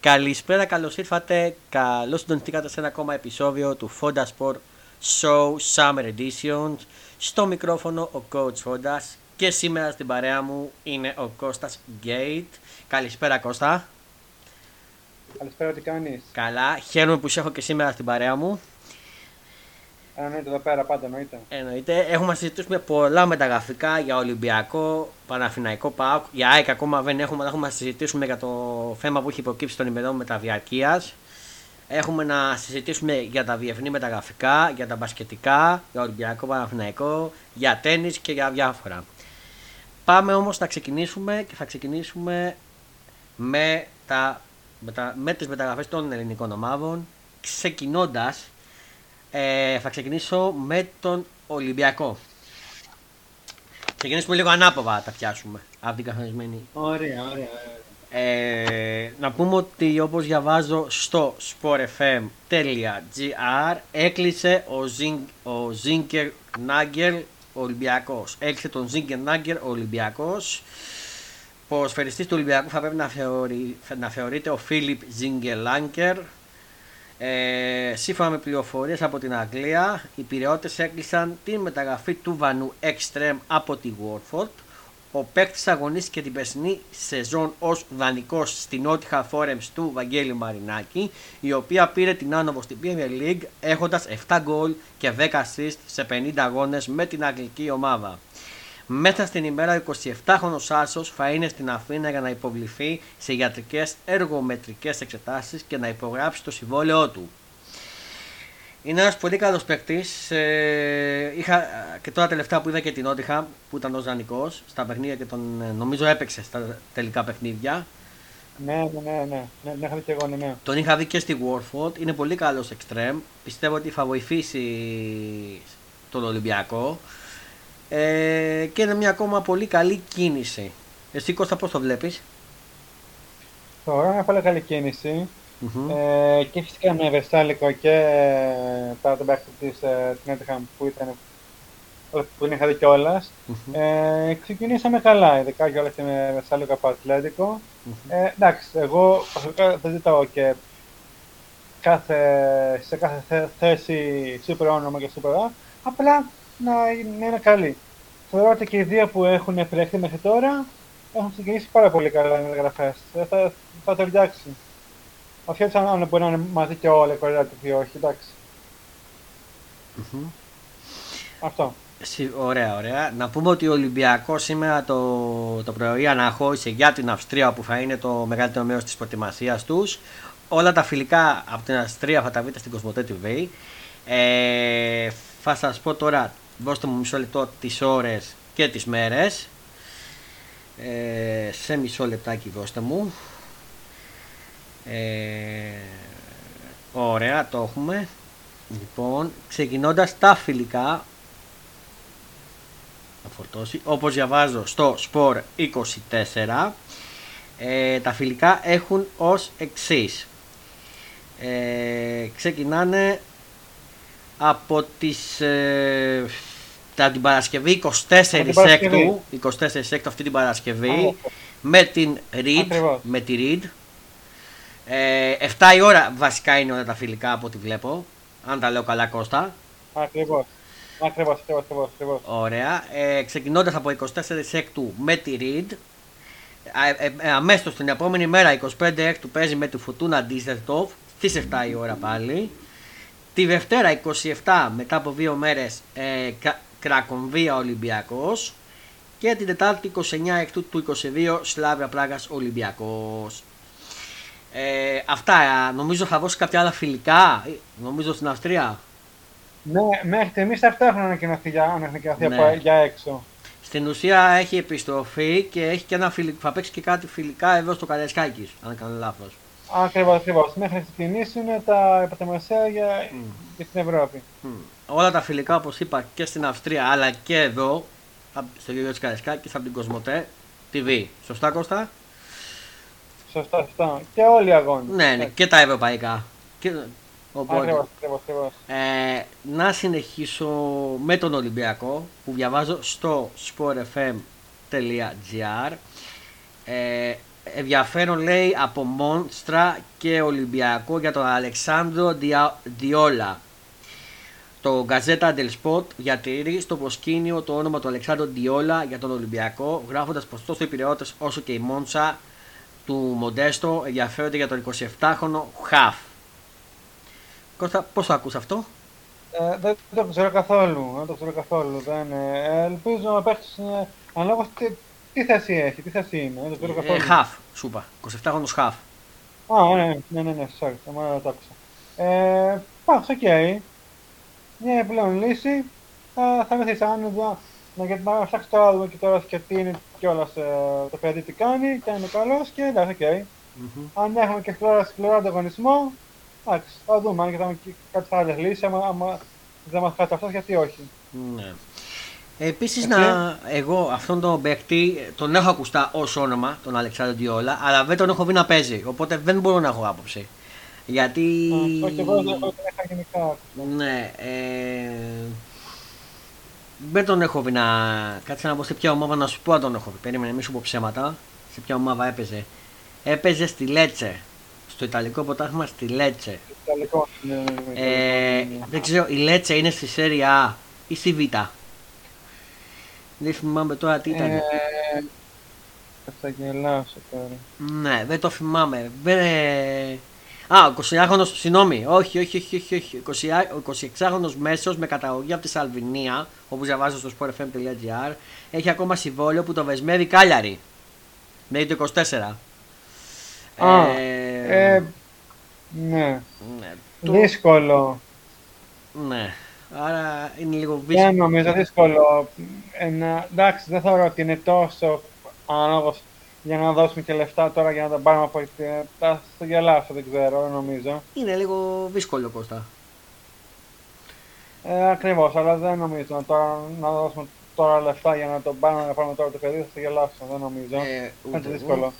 Καλησπέρα, καλώς ήρθατε. Καλώς συντονιστήκατε σε ένα ακόμα επεισόδιο του Fonda Sport Show Summer Edition. Στο μικρόφωνο ο Coach Fondas και σήμερα στην παρέα μου είναι ο Κώστας Gate. Καλησπέρα Κώστα. Καλησπέρα, τι κάνεις; Καλά, χαίρομαι που σε έχω και σήμερα στην παρέα μου. Εννοείται εδώ πέρα πάντα, εννοείται. Εννοείται. Έχουμε να συζητήσουμε πολλά μεταγραφικά για Ολυμπιακό, Παναφυναϊκό ΠΑΟΚ. Για ΑΕΚ ακόμα δεν έχουμε, αλλά έχουμε να συζητήσουμε για το θέμα που έχει υποκύψει των ημερών μεταδιαρκεία. Έχουμε να συζητήσουμε για τα διεθνή μεταγραφικά, για τα μπασκετικά, για Ολυμπιακό, Παναφυναϊκό, για τέννη και για διάφορα. Πάμε όμως να ξεκινήσουμε και θα ξεκινήσουμε με, τα, με, τα, με τις μεταγραφές των ελληνικών ομάδων ξεκινώντας ε, θα ξεκινήσω με τον Ολυμπιακό. Ξεκινήσουμε λίγο ανάποδα τα πιάσουμε από την καθορισμένη. Ωραία, ωραία. Ε, να πούμε ότι όπως διαβάζω στο sportfm.gr έκλεισε ο, Ζιν, ο Ζίνκερ Νάγκερ Ολυμπιακός. Έκλεισε τον Ζίνκερ Νάγκερ Ολυμπιακός. Ποσφαιριστής του Ολυμπιακού θα πρέπει να, θεωρεί, να θεωρείται ο Φίλιπ Ζίνκερ Λάνκερ ε, σύμφωνα με πληροφορίες από την Αγγλία, οι πυρεώτες έκλεισαν την μεταγραφή του Βανού Extreme από τη Watford. Ο παίκτης αγωνίστηκε την περσινή σεζόν ως δανεικός στην Νότιχα Forums του Βαγγέλη Μαρινάκη, η οποία πήρε την άνοδο στην Premier League έχοντας 7 γκολ και 10 assist σε 50 αγώνες με την αγγλική ομάδα. Μέσα στην ημέρα 27χρονο Άσο θα είναι στην Αθήνα για να υποβληθεί σε ιατρικές εργομετρικές εξετάσεις και να υπογράψει το συμβόλαιό του. Είναι ένας πολύ καλός παίκτης. Ε, είχα και τώρα τελευταία που είδα και την Ότιχα που ήταν ο Ζανικός στα παιχνίδια και τον ε, νομίζω έπαιξε στα τελικά παιχνίδια. Ναι, ναι, ναι, ναι, ναι, ναι, είχα δει και εγώ, ναι, ναι. Τον είχα δει και στη Warford. Είναι πολύ καλός εξτρέμ. Πιστεύω ότι θα βοηθήσει τον Ολυμπιακό. Ε, και είναι μια ακόμα πολύ καλή κίνηση. Εσύ Κώστα πώς το βλέπεις; Θεωρώ μια πολύ καλή κίνηση. Mm-hmm. Ε, και φυσικά με Βεσάλικο και ε, παρά τον παίκτη της ε, που ήταν που την είχα δει κιόλας. Mm-hmm. Ε, ξεκινήσαμε καλά, ειδικά κιόλα και με Βεσάλικο από Ατλέντικο. Mm-hmm. Ε, εντάξει, εγώ προσωπικά δεν ζητάω και κάθε, σε κάθε θέση super όνομα και super A, απλά να, να είναι καλή. Θεωρώ ότι και οι δύο που έχουν επιλεχθεί μέχρι τώρα έχουν ξεκινήσει πάρα πολύ καλά οι μεταγραφές. Θα, θα, θα το εντάξει. Ασχέτω αν μπορεί να είναι μαζί και όλα οι κορυφαία του ή όχι, εντάξει. Mm-hmm. Αυτό. Ωραία, ωραία. Να πούμε ότι ο Ολυμπιακός σήμερα το, το πρωί αναχώρησε για την Αυστρία που θα είναι το μεγαλύτερο μέρος της προετοιμασίας τους. Όλα τα φιλικά από την Αυστρία θα τα βρείτε στην Κοσμοτέ TV. Ε, θα σας πω τώρα δώστε μου μισό λεπτό τις ώρες και τις μέρες. Ε, σε μισό λεπτάκι δώστε μου. Ε, ωραία το έχουμε. Λοιπόν ξεκινώντας τα φιλικά. Θα φορτώσει. Όπως διαβάζω στο Sport 24 ε, τα φιλικά έχουν ως εξής. Ε, ξεκινάνε από τις ε, την Παρασκευή 24 έκτου, 24 έκτου αυτή την Παρασκευή με την Reed, με τη Reed. Ε, 7 η ώρα βασικά είναι όλα τα φιλικά από ό,τι βλέπω, αν τα λέω καλά Κώστα. Ακριβώς. Ακριβώς, ακριβώς, ακριβώς. Ωραία. Ε, ξεκινώντας από 24 έκτου με τη Reed. Ε, ε, ε, αμέσως την επόμενη μέρα 25 έκτου παίζει με τη Φουτούνα Ντίζερτοφ στις 7 η ώρα πάλι. Τη Δευτέρα 27 μετά από δύο μέρες ε, Κρακομβία Ολυμπιακός και την Τετάρτη 29 εκτού του 22 Σλάβια Πράγας Ολυμπιακός. Ε, αυτά νομίζω θα δώσει κάποια άλλα φιλικά, ε, νομίζω στην Αυστρία. Ναι, μέχρι στιγμής αυτά έχουν ανακοινωθεί για, ναι. για έξω. Στην ουσία έχει επιστροφή και έχει και ένα φιλικό, θα παίξει και κάτι φιλικά εδώ στο Καριασκάκης, αν κάνω λάθος. Ακριβώς, ακριβώς. Μέχρι να ξεκινήσουν τα υποτιμασία για, mm. για την Ευρώπη. Mm. Όλα τα φιλικά, όπως είπα, και στην Αυστρία αλλά και εδώ, στο Γεωργιό της Καρισκάκη, από την Κοσμοτέ TV. Σωστά, Κώστα; Σωστά, σωστά. Και όλοι οι αγώνες. Ναι, ναι, και τα ευρωπαϊκά. Και... Οπότε, ακριβώς, ακριβώς, ακριβώς. Ε, να συνεχίσω με τον Ολυμπιακό που διαβάζω στο sportfm.gr ε, ενδιαφέρον λέει από Μόνστρα και Ολυμπιακό για τον Αλεξάνδρο Διόλα. Το Gazzetta dello Sport διατηρεί στο προσκήνιο το όνομα του Αλεσάντρο Ντεϊόλα για τον Ολυμπιακό, γράφοντας πως τόσο οι Πειραιώτες όσο και η Μόντσα του Μοντέστο ενδιαφέρονται για τον 27χρονο χαφ. Κώστα, πώς το ακούς αυτό; Ε, δεν το ξέρω καθόλου. Δεν το ξέρω καθόλου. Δεν, ε, ελπίζω να παίξει ε, ανάλογα τι, τι θέση έχει, τι θέση είναι. Δεν το ξέρω ε, καθόλου. χαφ, σου είπα. 27χρονο χαφ. Α, ναι, ναι, ναι, ναι, sorry, θα μου το άκουσα. Ε, Πάω, OK. Okay. Μια πλέον λύση θα, θα με θέσει άνεδα να, γιατί να ψάξεις το άτομο και τώρα και τι είναι κιόλας ε, το παιδί τι κάνει και αν είναι καλός και εντάξει, οκ. Okay. Mm-hmm. Αν έχουμε και σκληρό ανταγωνισμό, εντάξει, θα δούμε αν και θα έχουμε κάτι άλλες λύσεις. Άμα, δεν μας κάνει αυτός, γιατί όχι. Ναι. Επίσης, να, εγώ αυτόν τον παίκτη τον έχω ακουστά ως όνομα, τον Αλεξάνδρου Διόλα, αλλά δεν τον έχω δει να παίζει. Οπότε δεν μπορώ να έχω άποψη. Γιατί. Όχι, εγώ δεν έχω γενικά. Ναι. Ε, δεν τον έχω δει να. Κάτσε να πω σε ποια ομάδα να σου πω αν τον έχω δει. Περίμενε, μη σου πω ψέματα. Σε ποια ομάδα έπαιζε. Έπαιζε στη Λέτσε. Στο Ιταλικό ποτάχημα στη Λέτσε. Ιταλικό, ναι, ναι, ναι, ε, δεν ξέρω, η Λέτσε είναι στη Σέρια Α ή στη Β. Δεν θυμάμαι τώρα τι ήταν. Ε, θα γελάσω τώρα. Ναι, δεν το θυμάμαι. Δεν... Α, ο 20χρονο, συγγνώμη, όχι, όχι, όχι, όχι, όχι. Ο 26χρονο μέσος με καταγωγή από τη Σαλβινία, όπω διαβάζω στο sportfm.gr, έχει ακόμα συμβόλαιο που το βεσμεύει κάλιαρη. Μέχρι το 24. Α, ε, ε, ναι. ναι. Δύσκολο. Ναι. Άρα είναι λίγο δύσκολο. Δεν νομίζω δύσκολο. Ένα, εντάξει, δεν θεωρώ ότι είναι τόσο ανάλογος για να δώσουμε και λεφτά τώρα για να τα πάρουμε από εκεί. Θα στο γελάσω, δεν ξέρω, δεν νομίζω. Είναι λίγο δύσκολο Κώστα. Ε, Ακριβώς, αλλά δεν νομίζω τώρα, να δώσουμε τώρα λεφτά για να το πάρουμε να πάρουμε τώρα το παιδί, θα στο γελάσω, δεν νομίζω. Ε, είναι δύσκολο.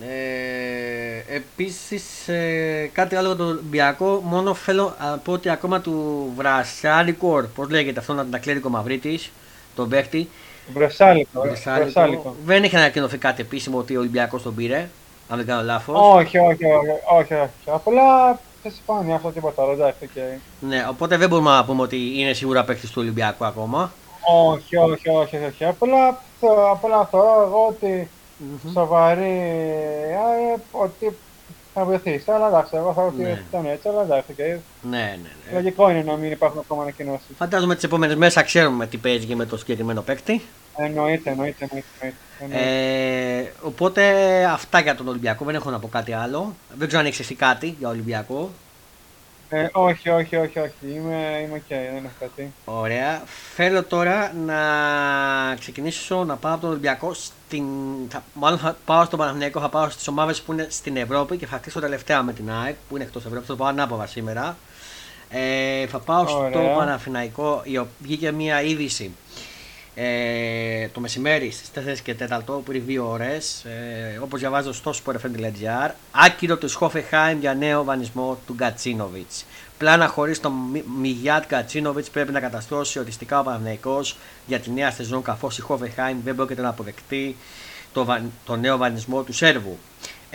Ε, επίσης ε, κάτι άλλο για τον Ολυμπιακό μόνο θέλω να πω ότι ακόμα του Βρασάλικο πώς λέγεται αυτό να κλείνει Μαυρίτης τον παίχτη; Βρασάλικο, Βρασάλικο. δεν είχε ανακοινωθεί κάτι επίσημο ότι ο Ολυμπιακός τον πήρε αν δεν κάνω λάθος όχι όχι όχι, όχι, όχι. απλά δεν συμφωνεί αυτό τίποτα άλλο εντάξει okay. ναι οπότε δεν μπορούμε να πούμε ότι είναι σίγουρα παίχτης του Ολυμπιακού ακόμα όχι όχι όχι, όχι. απλά, απλά θεωρώ εγώ ότι mm-hmm. σοβαρή, ε, ότι θα βοηθήσει. Αλλά εντάξει, εγώ θα ότι ναι. ήταν έτσι, αλλά εντάξει. Okay. Ναι, ναι, ναι. Λογικό είναι να μην υπάρχουν ακόμα ανακοινώσεις. Φαντάζομαι τις επόμενες μέρες θα ξέρουμε τι παίζει και με το συγκεκριμένο παίκτη. Εννοείται, εννοείται. εννοείται. Ε, οπότε αυτά για τον Ολυμπιακό. Δεν έχω να πω κάτι άλλο. Δεν ξέρω αν έχεις κάτι για Ολυμπιακό. Ε, όχι, όχι, όχι, όχι. Είμαι, είμαι ok, δεν έχω κάτι. Ωραία. Θέλω τώρα να ξεκινήσω να πάω από τον Ολυμπιακό. Στην... Θα, μάλλον θα πάω στον Παναθηναϊκό, θα πάω στις ομάδες που είναι στην Ευρώπη και θα κλείσω τελευταία με την ΑΕΚ που είναι εκτός Ευρώπης. Θα το πάω ανάποδα σήμερα. Ε, θα πάω Ωραία. στο Παναθηναϊκό. Βγήκε μια είδηση ε, το μεσημέρι στις 4 και 4 πριν δύο ώρες, ε, όπως διαβάζω στο sportfm.gr, άκυρο του Σχόφεχάιμ για νέο βανισμό του Γκατσίνοβιτς. Πλάνα χωρίς τον Μιγιάτ Γκατσίνοβιτς πρέπει να καταστρώσει οριστικά ο Παναγενικό για τη νέα σεζόν, καθώς η Χόφεχάιμ δεν πρόκειται να αποδεκτεί το, το νέο βανισμό του Σέρβου.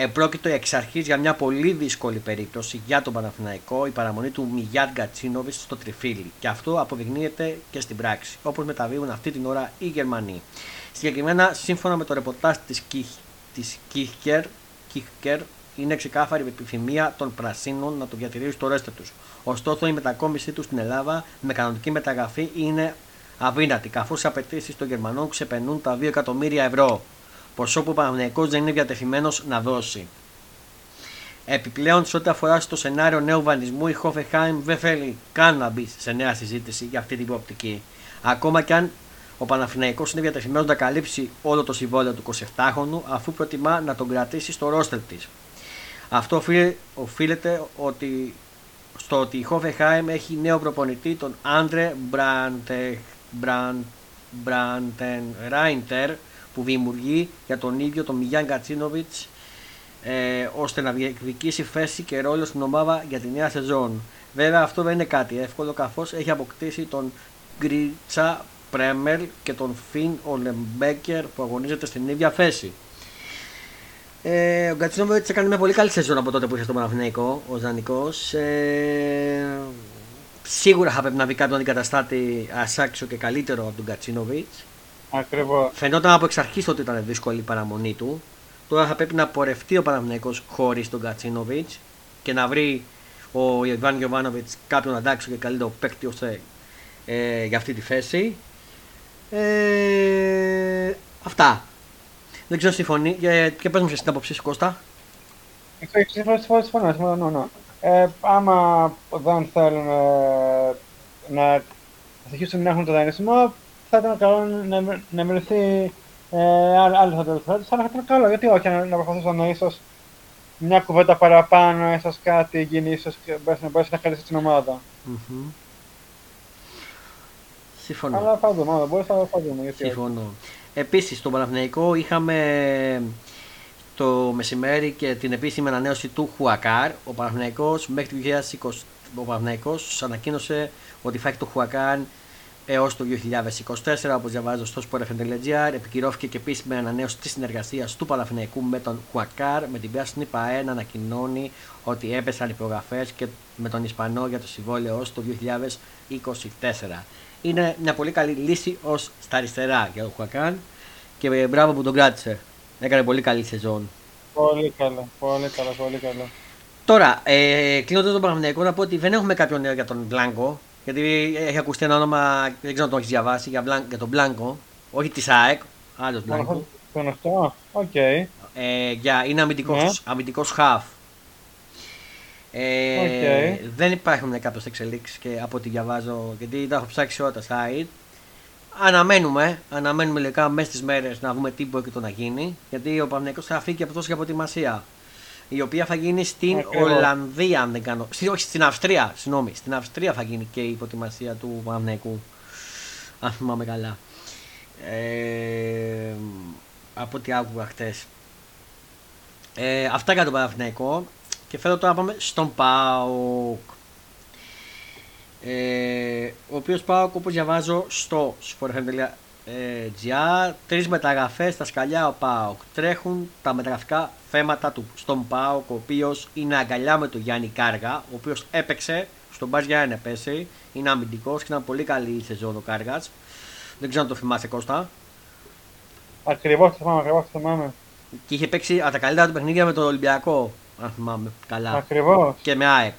Επρόκειτο εξ αρχής για μια πολύ δύσκολη περίπτωση για τον Παναθηναϊκό η παραμονή του Μιγιάτ Γκατσίνοβιτς στο τριφύλι. Και αυτό αποδεικνύεται και στην πράξη, όπως μεταβίβουν αυτή την ώρα οι Γερμανοί. Συγκεκριμένα, σύμφωνα με το ρεπορτάζ της Κίχκερ, Κίχκερ, είναι ξεκάθαρη η επιθυμία των Πρασίνων να το διατηρήσουν στο ρέστε τους. Ωστόσο, η μετακόμιση τους στην Ελλάδα με κανονική μεταγραφή είναι αδύνατη, καθώς οι απαιτήσεις των Γερμανών ξεπερνούν τα 2 εκατομμύρια ευρώ ποσό που ο Παναθηναϊκός δεν είναι διατεθειμένος να δώσει. Επιπλέον, σε ό,τι αφορά στο σενάριο νέου βανισμού, η Hoffenheim δεν θέλει καν να μπει σε νέα συζήτηση για αυτή την προοπτική. Ακόμα και αν ο Παναθηναϊκός είναι διατεθειμένος να καλύψει όλο το συμβόλαιο του 27χρονου, αφού προτιμά να τον κρατήσει στο ρόστερ της. Αυτό οφείλεται ότι, στο ότι η Hoffenheim έχει νέο προπονητή, τον Άντρε Μπραντεν Ράιντερ, που δημιουργεί για τον ίδιο τον Μιγιάν Κατσίνοβιτς ε, ώστε να διεκδικήσει θέση και ρόλο στην ομάδα για τη νέα σεζόν. Βέβαια αυτό δεν είναι κάτι εύκολο καθώς έχει αποκτήσει τον Γκρίτσα Πρέμερ και τον Φιν Ολεμπέκερ που αγωνίζεται στην ίδια θέση. Ε, ο Γκατσίνοβιτ έκανε μια πολύ καλή σεζόν από τότε που είχε στο Παναθηναϊκό, ο Ζανικός. Ε, σίγουρα θα πρέπει να βρει κάποιον αντικαταστάτη ασάξιο και καλύτερο από τον Γκατσίνοβιτ. Ακριβώς. Φαινόταν από εξ αρχή ότι ήταν δύσκολη η παραμονή του. Τώρα θα πρέπει να πορευτεί ο Παναθηναϊκός χωρίς τον Γκατσίνοβιτ και να βρει ο Ιβάν Γιωβάνοβιτς κάποιον αντάξιο και καλύτερο παίκτη ώστε ε, για αυτή τη θέση. Ε, αυτά. Δεν ξέρω συμφωνεί. Και, και πες μου την άποψή σου Κώστα. Συμφωνώ, συμφωνώ. Ε, άμα δεν θέλουν ε, να συνεχίσουν να έχουν το δανεισμό, θα ήταν καλό να, να μειωθεί ε, άλλος θα το αλλά θα ήταν καλό. Γιατί όχι, να, να προσπαθήσουν να ίσως μια κουβέντα παραπάνω, ίσως κάτι γίνει, ίσως να μπορέσει να καλέσει την ομάδα. Mm-hmm. Συμφωνώ. Αλλά θα δούμε, μπορεί να θα δούμε. Γιατί Συμφωνώ. Επίσης, στον Παναθηναϊκό είχαμε το μεσημέρι και την επίσημη ανανέωση του Χουακάρ. Ο Παναθηναϊκός μέχρι το 2020 ο Παναθηναϊκός ανακοίνωσε ότι θα έχει το Χουακάρ έως το 2024. Όπως διαβάζω στο sportfm.gr, επικυρώθηκε και επίσημη ανανέωση της συνεργασίας του Παναθηναϊκού με τον Χουακάρ, με την Πράσινη ΠαΕ να ανακοινώνει ότι έπεσαν υπογραφές και με τον Ισπανό για το συμβόλαιο έω το 2024 είναι μια πολύ καλή λύση ως στα αριστερά για τον Χουακάν και μπράβο που τον κράτησε. Έκανε πολύ καλή σεζόν. Πολύ καλά, πολύ καλά, πολύ καλά. Τώρα, ε, κλείνοντας τον Παναθηναϊκό, να πω ότι δεν έχουμε κάποιον νέο για τον Μπλάνκο. Γιατί έχει ακουστεί ένα όνομα, δεν ξέρω αν το έχεις διαβάσει, για, Μπλάν, για τον Μπλάνκο. Όχι της ΑΕΚ, άλλος Μπλάνκο. Γνωστό, οκ. Ε, για, είναι αμυντικό ναι. χαφ. Ε, Δεν υπάρχουν κάποιες εξελίξεις και από ό,τι διαβάζω, γιατί τα έχω ψάξει όλα τα site. Αναμένουμε, αναμένουμε λεκά μέσα στις μέρες να δούμε τι μπορεί και το να γίνει. Γιατί ο Παναγενικό θα φύγει από τόσο για προετοιμασία. Η οποία θα γίνει στην Ακριβώς. Ολλανδία, αν δεν κάνω. Όχι, στην Αυστρία, συγγνώμη. Στην Αυστρία θα γίνει και η προετοιμασία του Παναγενικού. Αν θυμάμαι καλά. Ε, από ό,τι άκουγα χτες. Ε, αυτά για τον Παναθηναϊκό. Και θέλω τώρα να πάμε στον ΠΑΟΚ. Ε, ο οποίος ΠΑΟΚ όπως διαβάζω στο sportfm.gr τρεις μεταγραφές στα σκαλιά ο ΠΑΟΚ. Τρέχουν τα μεταγραφικά θέματα του στον ΠΑΟΚ, ο οποίος είναι αγκαλιά με τον Γιάννη Κάργα, ο οποίος έπαιξε στον Μπάζ για ένα πέσει. Είναι αμυντικός και ήταν πολύ καλή η σεζόν ο Κάργα. Δεν ξέρω αν το θυμάσαι Κώστα. Ακριβώς το θυμάμαι, ακριβώς το θυμάμαι. Και είχε παίξει τα καλύτερα του παιχνίδια με τον Ολυμπιακό αν θυμάμαι καλά. Ακριβώς. Και με ΑΕΚ.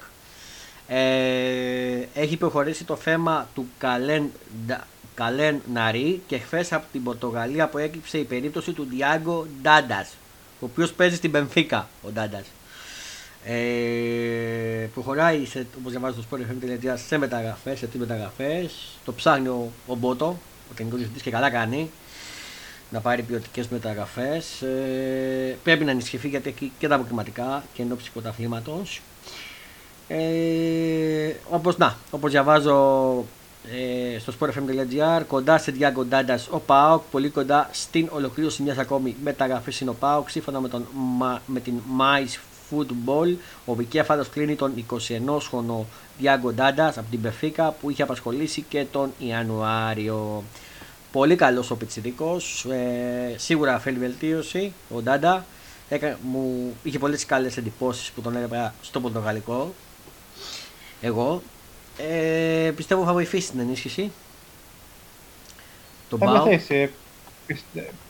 Ε, έχει προχωρήσει το θέμα του Καλέν, Καλέν Ναρή και χθες από την Πορτογαλία που έκυψε η περίπτωση του Διάγκο Ντάντας, ο οποίος παίζει στην Πενφύκα ο Ντάντας. Ε, προχωράει όπως διαβάζω στο Sport σε μεταγραφές, σε τρεις μεταγραφές. Το ψάχνει ο, ο Μπότο, ο τεχνικός διευθυντής και καλά κάνει να πάρει ποιοτικές μεταγραφές. Ε, πρέπει να ενισχυθεί γιατί έχει και τα αποκλειματικά και ενόψη πρωταθλήματο. Ε, όπως, να, όπως διαβάζω ε, στο sportfm.gr κοντά σε Διάγκο Ντάντας ο Πάοκ, πολύ κοντά στην ολοκλήρωση μιας ακόμη μεταγραφής είναι ο Πάοκ. Σύμφωνα με, τον, με την Mais Football, ο Βικέφαλο κλείνει τον 21χρονο Διάγκο Ντάντας από την Πεφίκα που είχε απασχολήσει και τον Ιανουάριο. Πολύ καλός ο Πιτσιδικό. Ε, σίγουρα θέλει βελτίωση. Ο Ντάντα Έκα, μου είχε πολλές καλές εντυπώσεις που τον έλεγα στο Πορτογαλικό. Εγώ ε, πιστεύω θα βοηθήσει την ενίσχυση. Τον θα βοηθήσει.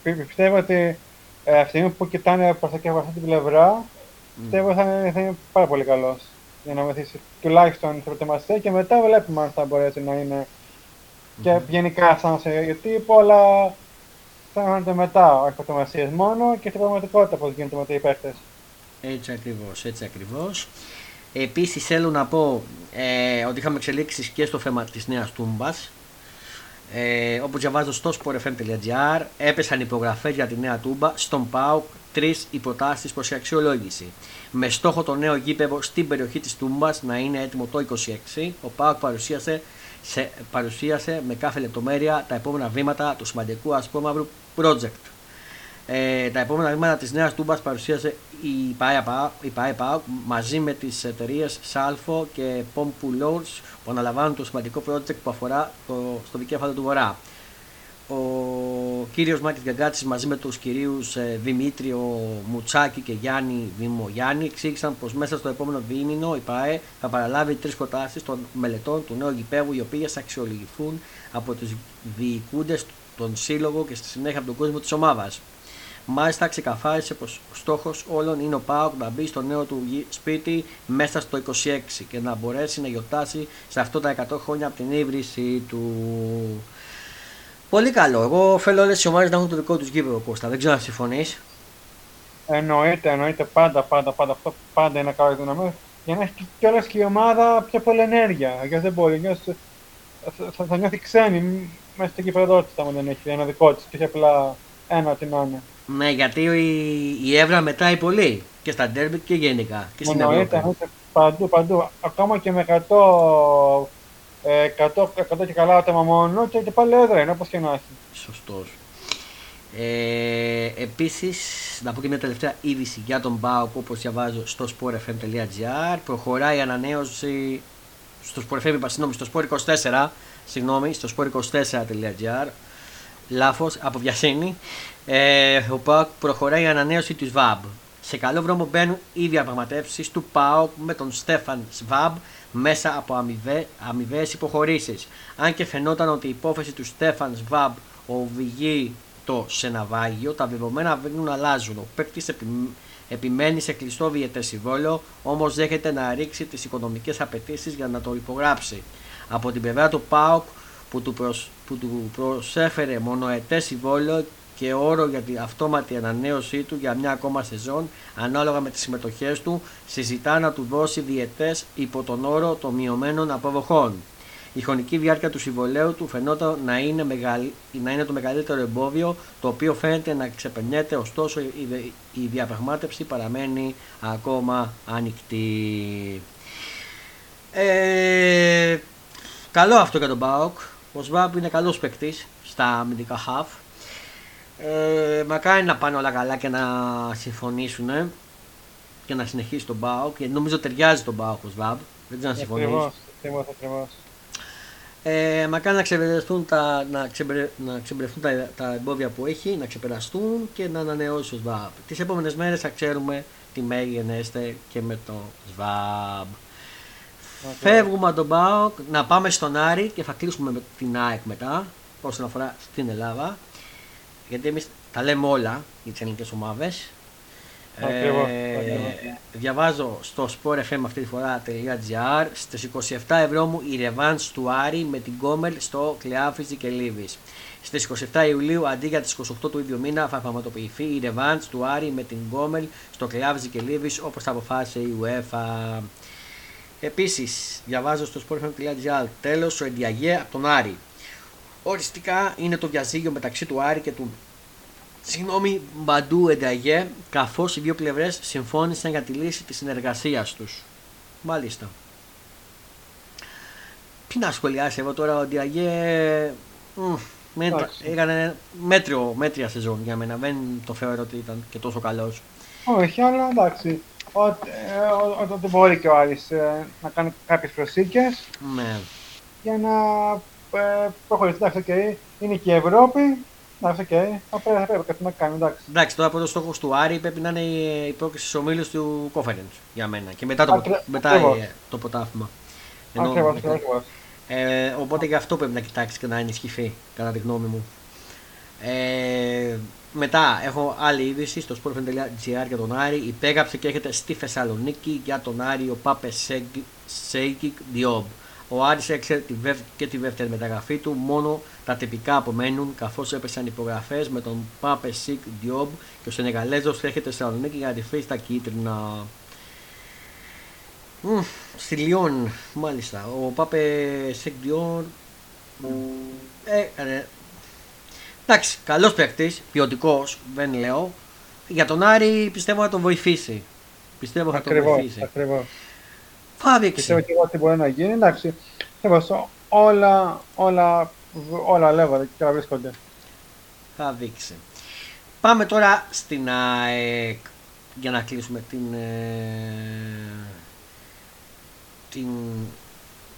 πιστεύω ότι ε, αυτή που κοιτάνε προς τα αυτή την πλευρά, mm. πιστεύω θα είναι, θα είναι πάρα πολύ καλός για να βοηθήσει τουλάχιστον στην προετοιμασία και μετά βλέπουμε αν θα μπορέσει να είναι και γενικά σαν σε, γιατί πολλά φαίνονται μετά όχι φωτομασίες μόνο και στην πραγματικότητα πώς γίνεται με οι παίχτες. Έτσι ακριβώς, έτσι ακριβώς. Επίσης θέλω να πω ε, ότι είχαμε εξελίξεις και στο θέμα της νέας τούμπας. Ε, όπως διαβάζω στο sportfm.gr έπεσαν υπογραφές για τη νέα τούμπα στον ΠΑΟΚ τρεις υποτάσεις προς αξιολόγηση. Με στόχο το νέο γήπεδο στην περιοχή της Τούμπας να είναι έτοιμο το 26, ο ΠΑΟΚ παρουσίασε σε, παρουσίασε με κάθε λεπτομέρεια τα επόμενα βήματα του σημαντικού ασπρόμαυρου project. Ε, τα επόμενα βήματα της νέας τούμπας παρουσίασε η ΠΑΕΠΑ μαζί με τις εταιρείες Salfo και Pompulos που αναλαμβάνουν το σημαντικό project που αφορά το, στο δικέφαλο του Βορρά. Ο κύριος Μάκης Γκαγκάτσης μαζί με τους κυρίους ε, Δημήτριο Μουτσάκη και Γιάννη Δημογιάννη εξήγησαν πως μέσα στο επόμενο δίμηνο η ΠΑΕ θα παραλάβει τρεις προτάσεις των μελετών του νέου γηπέδου οι οποίες θα αξιολογηθούν από τους διοικούντες των σύλλογο και στη συνέχεια από τον κόσμο της ομάδας. Μάλιστα ξεκαθάρισε πως ο στόχος όλων είναι ο Πάοκ να μπει στο νέο του σπίτι μέσα στο 26 και να μπορέσει να γιορτάσει σε αυτό τα 100 χρόνια από την ίδρυση του. Πολύ καλό. Εγώ θέλω όλες οι ομάδες να έχουν το δικό τους γήπεδο Κώστα. Δεν ξέρω αν συμφωνείς. Εννοείται, εννοείται πάντα, πάντα, πάντα. Αυτό πάντα είναι καλό δυναμένο. Για να έχει κιόλα και η ομάδα πιο πολύ ενέργεια. Γιατί δεν μπορεί. Νιώσει, θα, θα νιώθει ξένη μέσα στο γήπεδο τη, άμα δεν έχει ένα δικό της και όχι απλά ένα τι να είναι. Ναι, γιατί η, η Εύρα μετράει πολύ και στα ντέρμπι και γενικά. Και στην εννοείται, εννοείται. Παντού, παντού. Ακόμα και με 100 100, 100 και καλά άτομα μόνο και, και πάλι έδρα είναι όπως και να έχει. Σωστός. Ε, Επίσης, να πω και μια τελευταία είδηση για τον Μπάουκ όπως διαβάζω στο sportfm.gr. Προχωράει η ανανέωση στο sportfm, συγγνώμη, στο sport24, συγγνώμη, στο sport24.gr. Λάθος, από βιασύνη. Ε, ο Πάουκ προχωράει η ανανέωση του ΣΒΑΜ. Σε καλό δρόμο μπαίνουν οι διαπραγματεύσεις του ΠΑΟΚ με τον Στέφαν Σβάμπ μέσα από αμοιβέ υποχωρήσεις. Αν και φαινόταν ότι η υπόθεση του Στέφαν Σβάμπ οδηγεί το σε ναυάγιο, τα δεδομένα δεν αλλάζουν. Ο παίκτης επιμένει σε κλειστό διαιτέ συμβόλαιο, όμως δέχεται να ρίξει τις οικονομικές απαιτήσεις για να το υπογράψει. Από την πλευρά του ΠΑΟΚ που του, που του προσέφερε μονοετέ συμβόλαιο και όρο για την αυτόματη ανανέωσή του για μια ακόμα σεζόν ανάλογα με τις συμμετοχές του συζητά να του δώσει διετές υπό τον όρο των μειωμένων αποδοχών. Η χρονική διάρκεια του συμβολέου του φαινόταν να είναι, να είναι το μεγαλύτερο εμπόδιο το οποίο φαίνεται να ξεπερνιέται ωστόσο η, η διαπραγμάτευση παραμένει ακόμα ανοιχτή. Ε, καλό αυτό για τον Μπάοκ. Ο Σβάμπ είναι καλός παίκτης στα αμυντικά half ε, μακάρι να πάνε όλα καλά και να συμφωνήσουν ε, και να συνεχίσει τον Μπάουκ γιατί νομίζω ταιριάζει τον Μπάουκ ο Σβάμπ. Δεν ξέρω αν συμφωνείς. Ακριβώ, ακριβώ. Ε, μακάρι να ξεπεραστούν, τα, να, ξεμπερ, να ξεμπεραστούν τα, τα εμπόδια που έχει, να ξεπεραστούν και να ανανεώσει ο ΣΒΑΜ. Τις επόμενες μέρες θα ξέρουμε τι μέρη ενέστε και με το ΣΒΑΜ. Okay. Φεύγουμε από τον Μπάουκ, να πάμε στον Άρη και θα κλείσουμε με την ΑΕΚ μετά, όσον αφορά στην Ελλάδα γιατί εμείς τα λέμε όλα για τι ελληνικέ ομάδε. Ε, διαβάζω στο sportfm αυτή τη φορά.gr Στις 27 ευρώ μου η ρεβάνς του Άρη με την Κόμελ στο Κλεάφιζη και Λίβη. Στις 27 Ιουλίου αντί για τις 28 του ίδιου μήνα θα πραγματοποιηθεί η ρεβάνς του Άρη με την Κόμελ στο Κλεάφιζη και Λίβη όπως θα αποφάσισε η UEFA. Επίσης, διαβάζω στο sportfm.gr τέλος ο Εντιαγέ από τον Άρη. Οριστικά είναι το διαζύγιο μεταξύ του Άρη και του συγγνώμη Μπαντού Ενταγέ, καθώς οι δύο πλευρές συμφώνησαν για τη λύση της συνεργασίας τους. Μάλιστα. Τι να σχολιάσει εγώ τώρα, ο Ντιαγέ έκανε μέτριο, μέτρια σεζόν για μένα. Δεν το θεωρώ ότι ήταν και τόσο καλός. Όχι, αλλά εντάξει. Όταν δεν μπορεί και ο Άρης ε, να κάνει κάποιες προσήκε. Ναι. Για να ε, προχωρήσει. Εντάξει, okay. είναι και η Ευρώπη. Εντάξει, okay. θα πρέπει κάτι να κάνει. Εντάξει. εντάξει, τώρα από το στόχος του Άρη πρέπει να είναι η υπόκριση στους ομίλους του Κόφερεντ για μένα. Και μετά το, Ακρι... μετά ε, το ποτάφημα. Ακριβώς, ε, οπότε γι' αυτό πρέπει να κοιτάξεις και να ενισχυθεί, κατά τη γνώμη μου. Ε, μετά έχω άλλη είδηση στο sportfm.gr για τον Άρη. Υπέγραψε και έρχεται στη Θεσσαλονίκη για τον Άρη ο Πάπε Σεΐκ Διόπ. Ο Άρης έκλεισε και τη δεύτερη μεταγραφή του, μόνο τα τυπικά απομένουν καθώς έπεσαν υπογραφές με τον Πάπε Σεΐχ Διόπ και ο Σενεγαλέζος έρχεται στη Θεσσαλονίκη για να ντυθεί στα κίτρινα. στη Λιόν, μάλιστα. Ο Πάπε Σικ Διόμπ έκανε. Εντάξει, καλός παίκτης, ποιοτικός, δεν λέω. Για τον Άρη πιστεύω θα τον βοηθήσει. Πιστεύω θα τον βοηθήσει. Ακριβώς. Φάβηξε. Πιστεύω και εγώ ότι μπορεί να γίνει. Εντάξει, όλα, όλα, όλα λέγονται και όλα βρίσκονται. Θα δείξει. Πάμε τώρα στην ΑΕΚ για να κλείσουμε την, ε, την,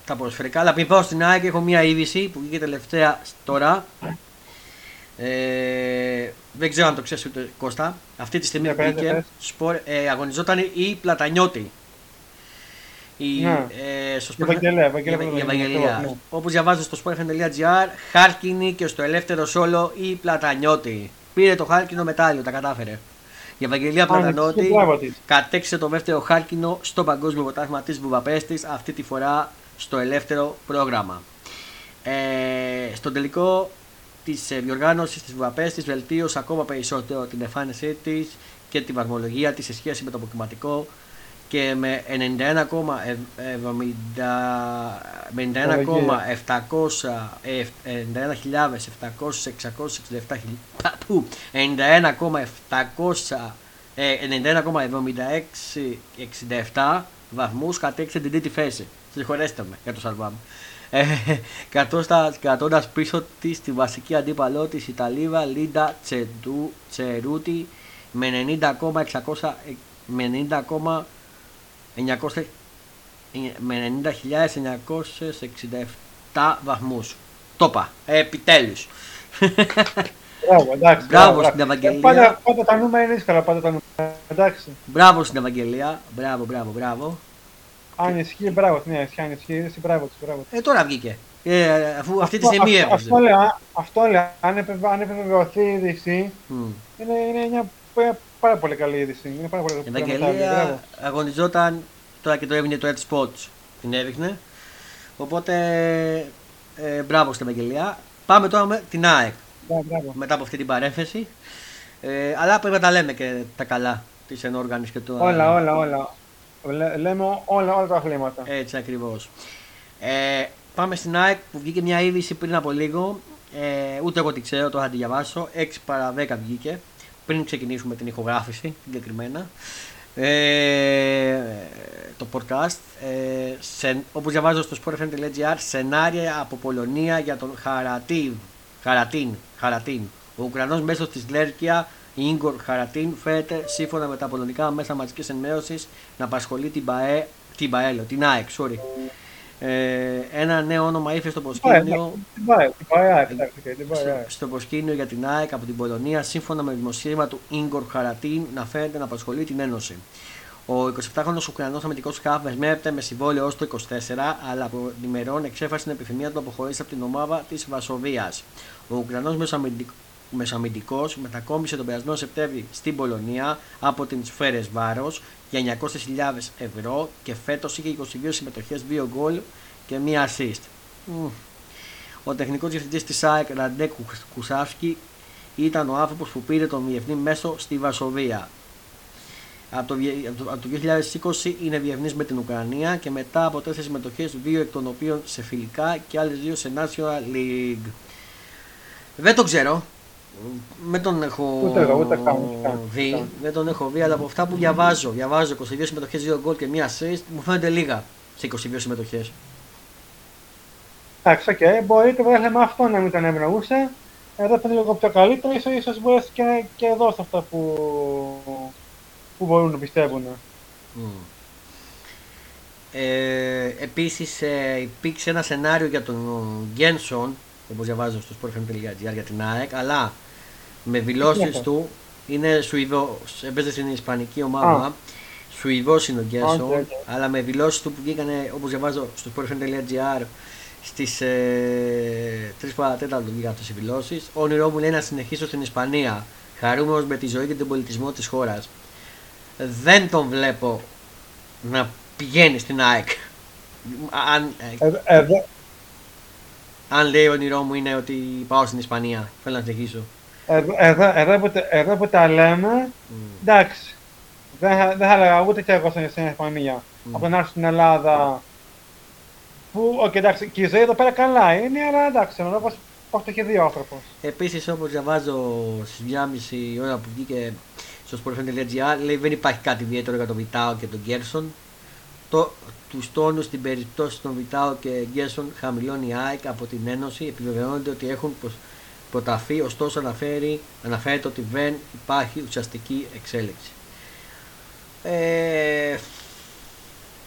τα ποδοσφαιρικά. Αλλά πριν πάω στην ΑΕΚ έχω μια είδηση που βγήκε τελευταία τώρα. Ε, δεν ξέρω αν το ξέρεις ούτε Κώστα. Αυτή τη στιγμή Για πες, βγήκε, πες. σπορ, ε, αγωνιζόταν η Πλατανιώτη. Η, Ναι. ε, στο Η Ευαγγελία, η Ευαγγελία Ευα- η Πλατανιώτη, Ευαγγελία. ναι. Όπως διαβάζω στο sportfm.gr, χάρκινη και στο ελεύθερο σόλο η Πλατανιώτη. Πήρε το χάρκινο μετάλλιο, τα κατάφερε. Η Ευαγγελία Α, ναι, Πλατανιώτη και μπράβο της. κατέξε το δεύτερο χάρκινο στο Παγκόσμιο Πρωτάθλημα της Βουδαπέστης, αυτή τη φορά στο ελεύθερο πρόγραμμα. Ε, στον τελικό της ε, διοργάνωσης της Βουδαπέστης βελτίωσε ακόμα περισσότερο την εμφάνισή της και την βαθμολογία της σε σχέση με το αποκριματικό και με 91,767 με 91,700 ε, 91.700 πού, 91,700 ε, 91,7667 βαθμούς κατέξε την τρίτη θέση. Συγχωρέστε με για το σαλβάμ. Ε, κρατώντας, κρατώντας πίσω της τη βασική αντίπαλό της Ιταλίδα Λίντα Τσεντού, Τσερούτη με 90,600 με 90,900 με 90.967 βαθμούς. Το είπα. Ε, επιτέλους. Μπράβο, εντάξει. Μπράβο στην Ευαγγελία. Ε, Πάντα, πάντα τα νούμερα είναι δύσκολα, πάντα τα νούμερα. Εντάξει. Μπράβο στην Ευαγγελία. Μπράβο, μπράβο, μπράβο. Αν ισχύει, μπράβο. Ναι, ισχύει, αν ισχύει, εσύ, μπράβο της, μπράβο. της. Ε, τώρα βγήκε. Ε, αφού αυτή τη Αυτό- στιγμή αυτό- έβγαζε. Αυτό λέω, α- αυτό λέω. Αν επιβεβα- αν επιβεβαιωθεί η είδηση, Μμ. είναι, είναι μια πα- πάρα πολύ καλή είδηση. Είναι πάρα πολύ Η καλή Ευαγγελία αγωνιζόταν τώρα και το έβγαινε το Ed Spots. Την έδειχνε. Οπότε ε, μπράβο στην Ευαγγελία. Πάμε τώρα με την ΑΕΚ Μπράβο. μετά από αυτή την παρένθεση. Ε, αλλά πρέπει να τα λέμε και τα καλά της ενόργανης και του. Όλα, όλα, όλα. Λέ- λέμε όλα, όλα τα αθλήματα. Έτσι ακριβώς. Ε, πάμε στην ΑΕΚ που βγήκε μια είδηση πριν από λίγο. Ε, ούτε εγώ τη ξέρω, τώρα θα τη διαβάσω. 6 παρα 10 βγήκε. Πριν ξεκινήσουμε την ηχογράφηση συγκεκριμένα. Ε, το podcast. Ε, σε, όπως διαβάζω στο sportfm.gr σενάρια από Πολωνία για τον Χαρατίν. Χαρατίν. Χαρατίν. Ο Ουκρανός μέσος της Λέγκια Ίγκορ Χαρατίν φαίνεται σύμφωνα με τα πολωνικά μέσα μαζικής ενημέρωσης να απασχολεί την ΠΑΕ, την ΠΑΕ, λέω, την ΑΕΚ, sorry. Ε, ένα νέο όνομα ήρθε στο προσκήνιο Την πάει, την πάει, ΑΕΚ, εντάξει, οκ, την πάει, στο, ΑΕΚ. στο προσκήνιο για την ΑΕΚ από την Πολωνία, σύμφωνα με δημοσίευμα του Ίγκορ Χαρατίν, να φαίνεται να απασχολεί την Ένωση. Ο 27χρονο Ουκρανός αμυντικός χαφ δεσμεύεται με συμβόλαιο ω το 24, αλλά από ημερών εξέφρασε την επιθυμία του να αποχωρήσει από την ομάδα της Βασοβίας. Ο Ουκρανός μεσοαμυντικό μετακόμισε τον περασμένο Σεπτέμβρη στην Πολωνία από την Σφαίρες Βάρος για 900.000 ευρώ και φέτος είχε 22 συμμετοχές, 2 γκολ και 1 assist. Μμ. Ο τεχνικός διευθυντής της ΑΕΚ Ραντέ Κουσάφσκι ήταν ο άνθρωπος που πήρε τον διεθνή μέσο στη Βασοβία. Από το, βιε- από το- από το 2020 είναι διεθνής με την Ουκρανία και μετά από τέσσερις συμμετοχές, δύο εκ των οποίων σε φιλικά και άλλες δύο σε National League. Δεν το ξέρω. Δεν τον έχω Ούτε εγώ, ούτε καν, ούτε καν, δει. ούτε καν. Δεν τον έχω δει, αλλά από αυτά που διαβάζω, διαβάζω 22 συμμετοχές, 2 γκολ και 1 assist, μου φαίνεται λίγα σε 22 συμμετοχές. Εντάξει, οκ, μπορεί το πρωτάθλημα αυτό να μην τον ευνοούσε. Εδώ που είναι λίγο πιο καλύτερο, ίσως, ίσως μπορέσει και, και εδώ σε αυτά που, που μπορούν να πιστεύουν. Mm. Ε, επίσης ε, υπήρξε ένα σενάριο για τον Γκένσον όπως διαβάζω στο sportfm.gr για την ΑΕΚ αλλά με δηλώσεις αυτό; Τούτος είναι Σουηδός, έπαιζε στην Ισπανική ομάδα Α. Σουηδός είναι ο Γκένσον Οκ, οκ. αλλά με δηλώσεις του που βγήκανε όπως διαβάζω στο sportfm.gr στις ε, 3 παρατέταρτο βγήκαν αυτές οι δηλώσεις όνειρό μου λέει να συνεχίσω στην Ισπανία χαρούμενος με τη ζωή και τον πολιτισμό της χώρας δεν τον βλέπω να πηγαίνει στην ΑΕΚ. Αν, ε, Εδώ, εδώ, αν λέει όνειρό μου είναι ότι πάω στην Ισπανία, θέλω να συνεχίσω. εδώ, εδώ, εδώ, που, τα- εδώ που τα λέμε, εντάξει. Δεν, θα- δεν θα έλεγα ούτε και εγώ στην στην Ισπανία. Μμ. Από το να έρθω στην Ελλάδα. Που, οκ, εντάξει, και η ζωή εδώ πέρα καλά είναι, αλλά εντάξει, ενώ πως, πως το έχει δει ο άνθρωπος. Επίσης, όπως διαβάζω στις 2.30 ώρα που βγήκε στο sportfm.gr, λέει δεν υπάρχει κάτι ιδιαίτερο για τον Βιτάο και τον Γκέρσον. Το, τους τόνους στην περίπτωση των Βιτάο και Γκέρσον χαμηλώνει η ΑΕΚ από την Ένωση. Επιβεβαιώνεται ότι έχουν προ- προταθεί, ωστόσο αναφέρει, αναφέρεται ότι δεν υπάρχει ουσιαστική εξέλιξη. Ε,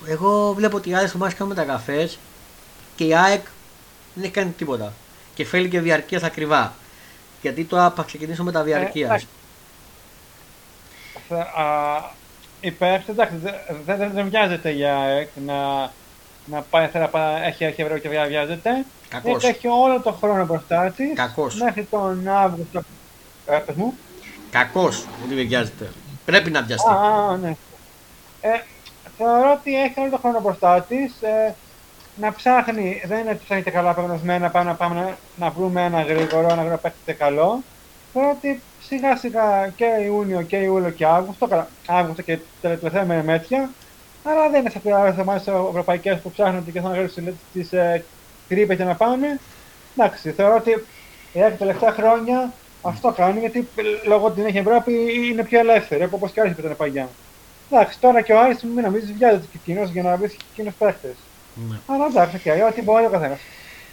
εγώ βλέπω ότι οι άλλε ομάδε κάνουν μεταγραφέ και η ΑΕΚ δεν έχει κάνει τίποτα. Και θέλει και διαρκείας ακριβά. Γιατί τώρα θα ξεκινήσω με τα διαρκείας. Ε, η ΠΕΡΣ εντάξει, δεν, δεν, δεν βιάζεται για να, να πάει, να πάει, έχει, έχει ευρώ και βιάζεται. Κακώς. Έχει όλο τον χρόνο μπροστά της. Κακώς. Μέχρι τον Αύγουστο. Ε, πες μου. Κακώς, δεν βιάζεται. Πρέπει να βιαστεί. Α, ναι. Ε, θεωρώ ότι έχει όλο τον χρόνο μπροστά της. Ε, να ψάχνει, δεν είναι ότι ψάχνει και καλά προγνωσμένα, πάμε να πάμε να, να βρούμε ένα γρήγορο, ένα γρήγορο παίχτη καλό. Θεωρώ ότι σιγά σιγά και Ιούνιο και Ιούλιο και Αύγουστο, καλά, Αύγουστο και τελευταία με μέτια, αλλά δεν είναι σε άλλες ομάδες ευρωπαϊκές που ψάχνονται και θα γράψουν τις ε, τρύπες για να πάνε. Εντάξει, θεωρώ ότι η ΑΕΚ τελευταία χρόνια αυτό κάνει γιατί λόγω ότι δεν έχει Ευρώπη είναι πιο ελεύθερη, όπως και άλλοι που ήταν παγιά. Εντάξει, τώρα και ο Άρης μην νομίζεις βιάζεται και εκείνος για να βρει και εκείνο παίχτε. Ναι. Αλλά εντάξει, okay, ό,τι μπορεί ο καθένας.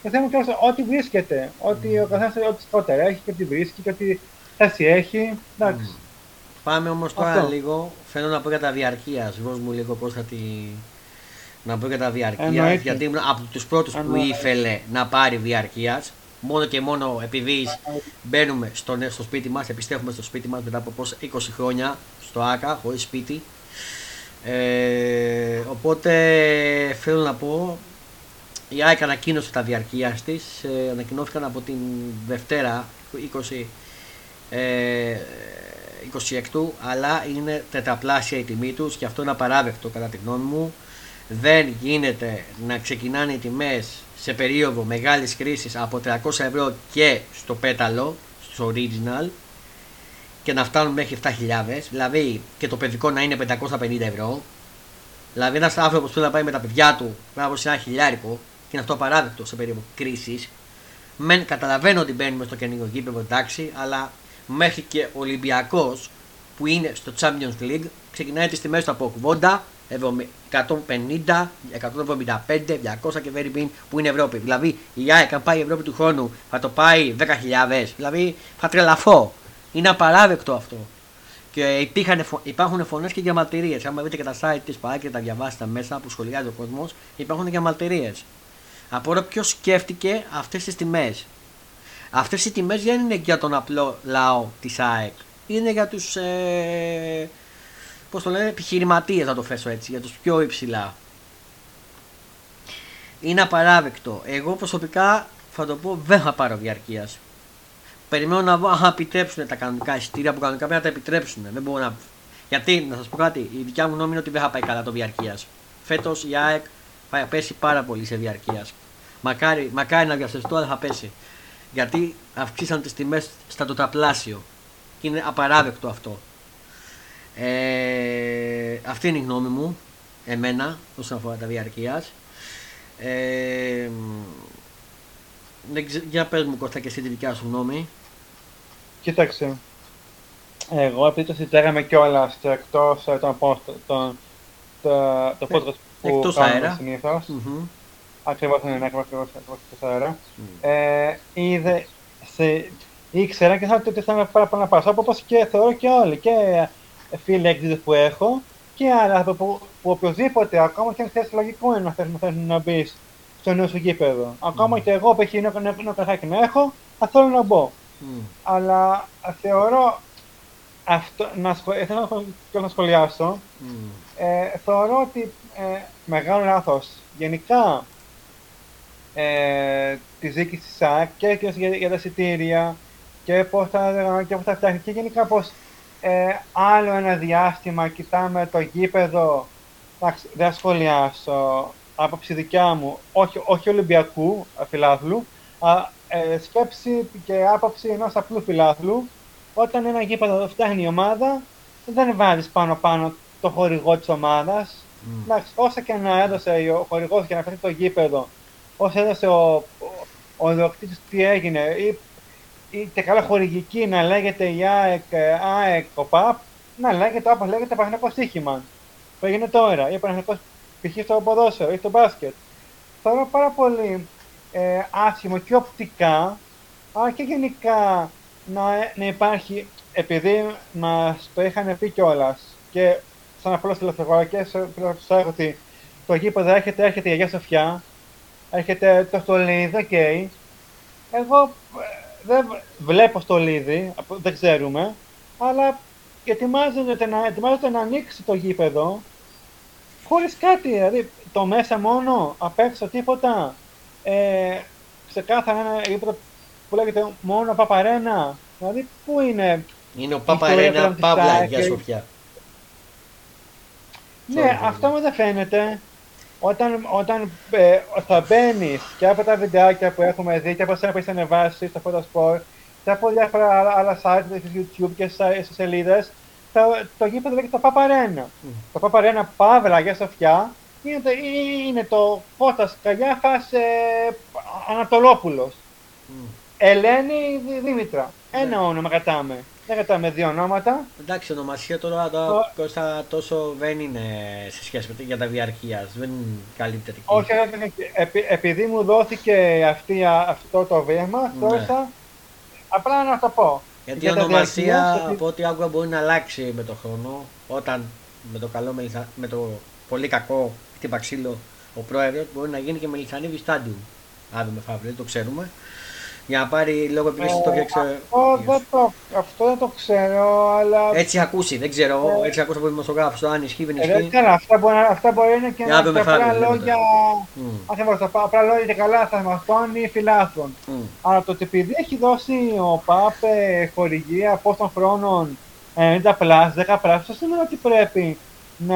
Το θέμα είναι ότι βρίσκεται, ότι ο καθένας ό,τι σκότερα έχει και ό,τι βρίσκει και ό,τι θέση έχει. Εντάξει. Mm. Πάμε όμως τώρα Αυτό. λίγο. Θέλω να πω για τα διαρκείας. Δώσ' μου λίγο πώς θα τη. Να πω για τα διαρκείας. Γιατί ήμουν από τους πρώτους που ήθελε να πάρει διαρκείας. Μόνο και μόνο επειδή μπαίνουμε στο, στο σπίτι μας, επιστρέφουμε στο σπίτι μας μετά από πώς 20 χρόνια στο ΑΚΑ, χωρίς σπίτι. Ε, οπότε θέλω να πω η ΑΕΚ ανακοίνωσε τα διαρκείας της. Ε, ανακοινώθηκαν από την Δευτέρα 20, ε, 26 αλλά είναι τετραπλάσια η τιμή τους και αυτό είναι απαράδεκτο κατά τη γνώμη μου. Δεν γίνεται να ξεκινάνε οι τιμές σε περίοδο μεγάλης κρίσης από 300 ευρώ και στο πέταλο, στο original και να φτάνουν μέχρι 7.000, δηλαδή και το παιδικό να είναι 550 ευρώ. Δηλαδή, ένας άνθρωπος που θέλει να πάει με τα παιδιά του να βρει ένα χιλιάρικο και είναι αυτό απαράδεκτο σε περίοδο κρίσης. Μεν καταλαβαίνω ότι μπαίνουμε στο καινούργιο γήπεδο, εντάξει, αλλά μέχρι και ο Ολυμπιακός που είναι στο Champions League ξεκινάει τις τιμές του από 80, 150, 175, 200 και very που είναι Ευρώπη. Δηλαδή η ΑΕΚ αν πάει η Ευρώπη του χρόνου θα το πάει 10.000. Δηλαδή θα τρελαθώ. Είναι απαράδεκτο αυτό. Και υπήρχαν, υπάρχουν φωνές και διαμαρτυρίες. Αν δείτε και τα site της ΠΑΕ και τα διαβάσετε μέσα που σχολιάζει ο κόσμος, υπάρχουν διαμαρτυρίες. Από ποιο σκέφτηκε αυτές τις τιμές. Αυτές οι τιμές δεν είναι για τον απλό λαό της ΑΕΚ. Είναι για τους. Ε, Πώς το λένε, επιχειρηματίες, να το θέσω έτσι, για τους πιο υψηλά. Είναι απαράδεκτο. Εγώ προσωπικά θα το πω δεν θα πάρω διαρκείας. Περιμένω να δω αν επιτρέψουν τα κανονικά εισιτήρια που κανονικά πρέπει να τα επιτρέψουν. Δεν μπορώ να. Γιατί, να σας πω κάτι, η δικιά μου γνώμη είναι ότι δεν θα πάει καλά το διαρκείας. Φέτος η ΑΕΚ θα πέσει πάρα πολύ σε διαρκείας. Μακάρι, μακάρι να διαστηριστώ, αλλά θα πέσει. Γιατί αυξήσαν τις τιμές στα τετραπλάσιο. Και είναι απαράδεκτο αυτό. Ε, αυτή είναι η γνώμη μου, εμένα, όσον αφορά τα διαρκείας. Ε, για πες μου Κώστα και εσύ τη δικιά σου γνώμη. Κοίταξε. Εγώ επειδή το συζητάγαμε κιόλα εκτός ε, των τον, το, το podcast που εκτός κάνουμε συνήθως. Mm-hmm. Ακριβώ είναι, ναι, ακριβώ εκτό αέρα. Mm. Ε, είδε, σε, ήξερα και θα ότι θα είμαι πάρα πολύ να πάω. Όπως και θεωρώ και όλοι. Και φίλοι έκδοτε που έχω και άλλα που, που, που οποιοδήποτε, ακόμα και αν θες λογικό είναι να θες, να, να μπεις στο νέο σου γήπεδο. Ακόμα mm. και εγώ που έχει ένα καθάκι να έχω, θα θέλω να μπω. Mm. Αλλά θεωρώ αυτό, να, θέλω να, να σχολιάσω. Mm. Ε, θεωρώ ότι ε, μεγάλο λάθος γενικά ε, τη δίκη της ΣΑΚ και, και για, για τα εισιτήρια και πώς θα, και θα φτιάχνει και γενικά πώς ε, άλλο ένα διάστημα κοιτάμε το γήπεδο, εντάξει, δεν σχολιάσω, άποψη δικιά μου, όχι, όχι Ολυμπιακού φιλάθλου, α, ε, σκέψη και άποψη ενός απλού φιλάθλου, όταν ένα γήπεδο φτιάχνει η ομάδα, δεν βάζεις πάνω-πάνω το χορηγό της ομάδας. Mm. Εντάξει, όσα και να έδωσε ο χορηγός για να φτιάξει το γήπεδο, όσο έδωσε ο, ο, ο, ο τι έγινε, ή είτε καλά χορηγική να λέγεται η ΑΕΚ, ΑΕΚ, ο ΠΑΠ, να λέγεται όπως λέγεται Παναγενικό στοίχημα. Που έγινε τώρα, ή Παναγενικό π.χ. στο ποδόσφαιρο ή στο μπάσκετ. Θεωρώ πάρα πολύ ε, άσχημο και οπτικά, αλλά και γενικά να, να υπάρχει, επειδή μας το είχαν πει κιόλας και σαν απλός τηλεφωνικό σε ότι το γήπεδο έρχεται, έρχεται η Αγία Σοφιά, έρχεται το στολίδι, οκ. Εγώ δεν βλέπω στολίδι, δεν ξέρουμε, αλλά ετοιμάζεται να, ετοιμάζεται να ανοίξει το γήπεδο χωρίς κάτι, δηλαδή το μέσα μόνο, απ' έξω τίποτα. Ε, ξεκάθαρα ένα γήπεδο που λέγεται μόνο Παπαρένα. Δηλαδή, πού είναι. Είναι ο Παπαρένα Παύλα για Σοφιά. Ναι, αυτό μου δεν φαίνεται. Όταν, όταν ε, θα μπαίνεις και από τα βιντεάκια που έχουμε δει και από εσένα που έχει ανεβάσει στο Photosport και από διάφορα άλλα, άλλα sites στο YouTube και σε σελίδες, το γήπεδο λέγεται το Παπαρένα. Mm. Το Παπαρένα Παύλα για Σοφιά είναι, το, είναι το Κώστας Καγιάφας ε, Ανατολόπουλος. Mm. Ελένη Δήμητρα. Ένα ναι. όνομα κατάμε. Δεν κατάμε δύο ονόματα. Εντάξει, ονομασία τώρα το... Κώστα τόσο δεν είναι σε σχέση με για τα διαρκεία. Δεν είναι καλύτερη. Όχι, επει, επειδή μου δόθηκε αυτή, αυτό το βήμα, ναι. τώρα απλά να το πω. Γιατί η ονομασία από ό,τι άκουγα μπορεί να αλλάξει με τον χρόνο. Όταν με το, καλό, με το πολύ κακό χτύπα ξύλο ο πρόεδρος μπορεί να γίνει και Μελισανίδη στάντιου. Αύριο με φαύριο, δεν το ξέρουμε για να πάρει λόγω επιλέξης το φτιάξει. Αυτό, δεν το, αυτό δεν το ξέρω, αλλά. Έτσι ακούσει, δεν ξέρω. Ε, έτσι ακούσει από δημοσιογράφο. Αν ισχύει, δεν ισχύει. Δεν αυτά μπορεί, αυτά μπορεί να είναι και να είναι απλά λόγια. Mm. απλά λόγια και καλά θα μαθώνει φυλάθλων. Mm. Αλλά το ότι επειδή έχει δώσει ο ΠΑΠ ε, χορηγία πόσων χρόνων 90 πλάς, 10 πλάς, αυτό σημαίνει ότι πρέπει να,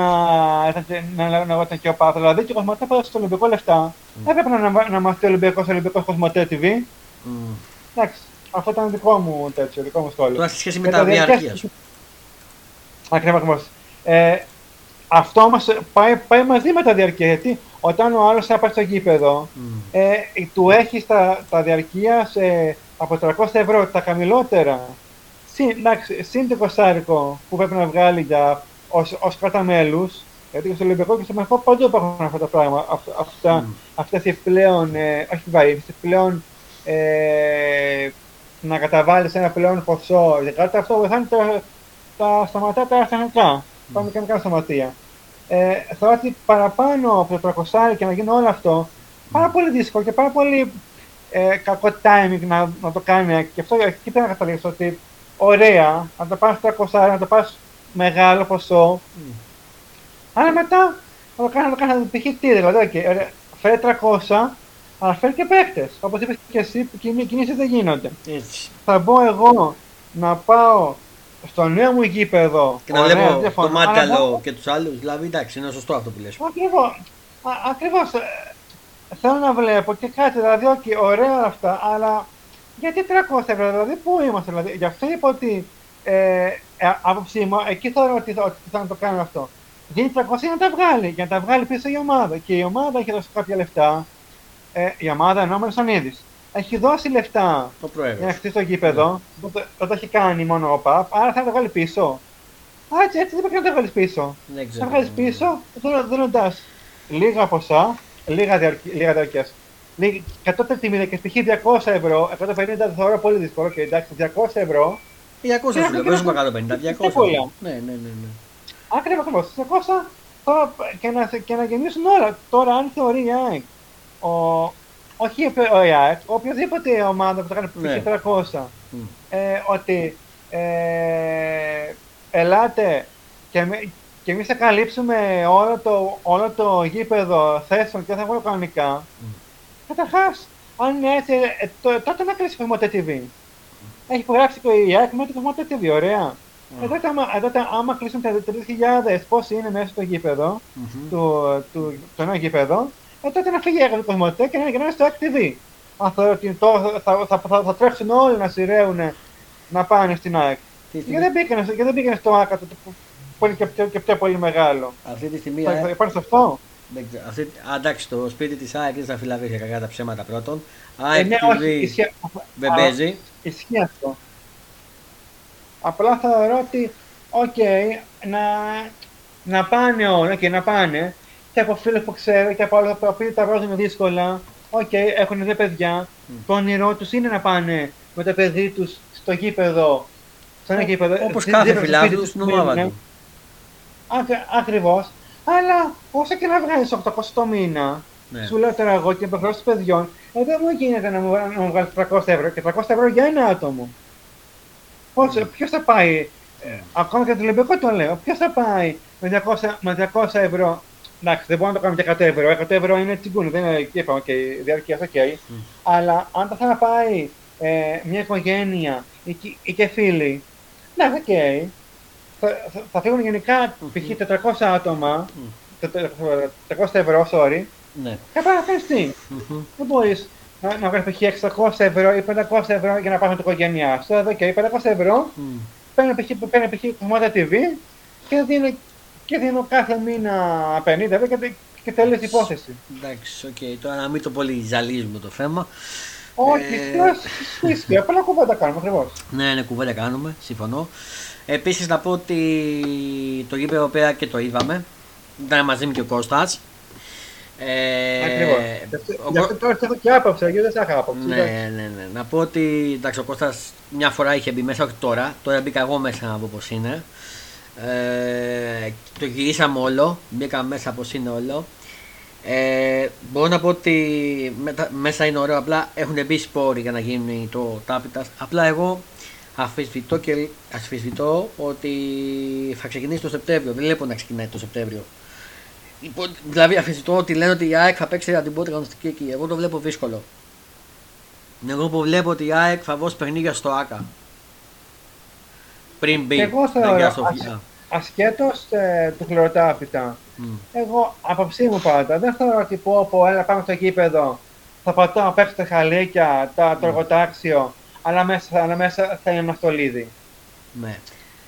να, να, να, και ο ΠΑΠ. Δηλαδή και ο Κοσμοτέ που στο Ολυμπικό λεφτά. Mm. Έπρεπε να, να, να μάθει ο Ολυμπικό Ολυμπικό Κοσμοτέ TV Mm. Εντάξει, αυτό ήταν δικό μου τέτοιο, δικό μου σχόλιο. Τώρα στη σχέση με τα διάρκεια σου. Ακριβώς, ακριβώς. Ε, αυτό όμω πάει, πάει μαζί με τα διαρκεία. Γιατί όταν ο άλλος θα πάει στο γήπεδο, mm. ε, του έχει τα, τα διαρκεία σε, από 300 ευρώ τα χαμηλότερα. Συν, εντάξει, συν το κοσάρικο που πρέπει να βγάλει για ως, ως κράτα μέλους, γιατί στο Ολυμπιακό και στο Μαχό παντού υπάρχουν αυτά τα πράγματα, αυτά, mm. αυτές οι πλέον, ε, όχι βαρύ, πλέον ε, να καταβάλει ένα πλέον ποσό για κάτι, αυτό βοηθάει τα, τα σταματά τα αρχανικά. Mm. Πάμε και μικρά σταματία. Ε, θεωρώ ότι παραπάνω από το 300 και να γίνει όλο αυτό, πάρα πολύ δύσκολο και πάρα πολύ ε, κακό timing να, να το κάνει. Και αυτό εκεί πρέπει να καταλήξω ότι ωραία, να το πάρει 300, να το πάρει μεγάλο ποσό, mm. αλλά μετά να το κάνει, να το κάνει, π.χ. τι δηλαδή, okay, φέρε 300, αλλά φέρει και παίχτε. Όπως είπες και εσύ, κινήσεις δεν γίνονται. Έτσι. Θα μπω εγώ να πάω στο νέο μου γήπεδο. Και να βλέπω το Μάρκαλο και τους άλλους. Δηλαδή, εντάξει, είναι σωστό αυτό που λες. Ακριβώς. Ακριβώς. Ε, θέλω να βλέπω και κάτι, δηλαδή, όχι, ωραία αυτά, αλλά γιατί 300 ευρώ, δηλαδή, πού είμαστε, δηλαδή, γι' αυτό είπα ότι ε, ε, άποψή μου, εκεί θεωρώ ότι, ότι θα το κάνω αυτό. Δίνει 300 για να τα βγάλει, για να τα βγάλει πίσω η ομάδα. Και η ομάδα έχει δώσει κάποια λεφτά, ε, η ομάδα ενώ Μελσονίδη έχει δώσει λεφτά για να χτίσει το γήπεδο. Ναι. Το, το, το, έχει κάνει μόνο ο ΠΑΠ, άρα θα το βγάλει πίσω. Α, έτσι, έτσι δεν πρέπει να το βγάλεις πίσω. Δεν θα βγάλεις πίσω δίνοντα λίγα ποσά, λίγα, διαρκεία. Κατώτερη τιμή και π.χ. 200 ευρώ, 150 το θεωρώ πολύ δύσκολο και εντάξει, 200 ευρώ. 200 ευρώ, δεν ζούμε 150, 200. Ναι, ναι, ναι. ναι. Ακριβώ, ακριβώ. 200 και να, και να γεννήσουν όλα. Τώρα, αν θεωρεί η ΑΕΚ ο, όχι ο ΙΑΚ, οποιοδήποτε ομάδα που το κάνει ναι. 300, mm. ε, ότι ε, ελάτε και, και εμείς θα καλύψουμε όλο το, όλο το γήπεδο θέσεων και θα βγάλω κανονικά. Mm. Καταρχάς, αν είναι έτσι, ε, το, τότε να κλείσει το Κοσμοτέ TV. Mm. Έχει υπογράψει το ΙΑΚ με το Κοσμοτέ TV, ωραία. Mm. Εδώ, άμα, εδώ, άμα κλείσουν τα 3.000 πώς είναι μέσα στο γήπεδο, mm-hmm. του, του, το νέο γήπεδο, ε, τότε να φύγει η Κοσμοτέ και να είναι στο ACTV. Αν θεωρώ ότι θα, θα, θα, θα, θα τρέξουν όλοι να σειραίουν να πάνε στην ΑΕΚ. Και δεν πήγαινε, και δεν πήγαινε στο ΑΚΑ που είναι και πιο, και πιο πολύ μεγάλο. Αυτή τη στιγμή. Θα, θα υπάρχει σε αυτό. Αυτή, εντάξει, το σπίτι της ΑΕΚ δεν θα φυλαβεί για κακά τα ψέματα πρώτον. ΑΕΚ ε, ναι, TV δεν παίζει. Ισχύει αυτό. Απλά θεωρώ ότι, οκ, okay, να, να πάνε όλα και να πάνε και από φίλους που ξέρω και από άλλους που τα βγάζουν δύσκολα. Οκ, okay, έχουν δύο παιδιά. Mm. Το όνειρό τους είναι να πάνε με το παιδί τους στο γήπεδο. Σε ένα γήπεδο. Όπως κάθε φιλάθλος στην ομάδα του. Ακριβώς. Αλλά όσο και να βγάλει 800 το μήνα, ναι. σου λέω τώρα εγώ και υποχρεώσει παιδιών, Ε, δεν μου γίνεται να μου, να μου βγάλεις 300 ευρώ και 300 ευρώ για ένα άτομο. Πώς, Ναι. ποιος θα πάει, ε, ακόμα και το Ολυμπιακό το λέω, ποιος θα πάει με 200, με 200 ευρώ. Εντάξει, δεν μπορούμε να το κάνουμε και 100 ευρώ. 100 ευρώ είναι τσιγκούνι, δεν είναι και είπαμε, okay, διαρκείας, οκ. Αλλά αν θα θα πάει ε, μια οικογένεια ή, και- ή και φίλοι, ναι, οκ. Θα, θα, θα φύγουν γενικά π.χ. 400 άτομα, τε- τε- 400 ευρώ, sorry, Ναι. και πάει να κάνεις τι; Μμμ. Δεν μπορείς να, να βγάλεις π.χ. 600 ευρώ ή 500 ευρώ για να πας με την οικογένειά σου. Εδώ και 500 ευρώ Μμ. παίρνω π.χ. παίρνω π.χ. Cosmote α TV και δίνω, και δίνω κάθε μήνα 50 ευρώ και, τε- και τέλειωσε η υπόθεση. Εντάξει, οκ. Τώρα να μην το πολύ ζαλίζουμε το θέμα. Όχι, Ε, ε... ισχύει, απλά κουβέντα κάνουμε ακριβώς. Ναι, ναι, κουβέντα κάνουμε, συμφωνώ. Επίσης να πω ότι το γήπεδο πέρα και το είδαμε. Ήταν μαζί μου και ο Κώστας. Ε, Ακριβώς. ο Γι' αυτό Κω- τώρα έχω και άποψη, γιατί δεν θα είχα άποψη. Ναι, ναι, ναι. Να πω ότι εντάξει, ο Κώστας μια φορά είχε μπει μέσα, όχι τώρα. Τώρα μπήκα εγώ μέσα να δω πώς είναι. Ε, το γυρίσαμε όλο. Μπήκα μέσα πώς είναι όλο. Ε, μπορώ να πω ότι μετα- μέσα είναι ωραίο. Απλά έχουν μπει σπόροι για να γίνει το τάπητας. Απλά εγώ αφισβητώ και ασφισβητώ ότι θα ξεκινήσει το Σεπτέμβριο. Δεν βλέπω να ξεκινάει το Σεπτέμβριο. Υπό- Δηλαδή αφισβητώ ότι λένε ότι η ΑΕΚ θα παίξει την πρώτη κανονιστική εκεί. Εγώ το βλέπω δύσκολο. Εγώ που βλέπω ότι η ΑΕΚ θα δώσει παιχνίδια στο ΆΚΑ. Πριν μπει. Και εγώ τα θεωρώ, Αγία Σοφία. Ασχέτως ε, του χλωροτάπητα, Μμ. εγώ άποψή μου πάντα δεν θεωρώ ότι πω, πω έλα πάμε στο γήπεδο, θα πατώ να παίξω τα χαλίκια, τα, το εργοτάξιο, αλλά μέσα, αλλά μέσα θα είναι ένα στολίδι. Ναι.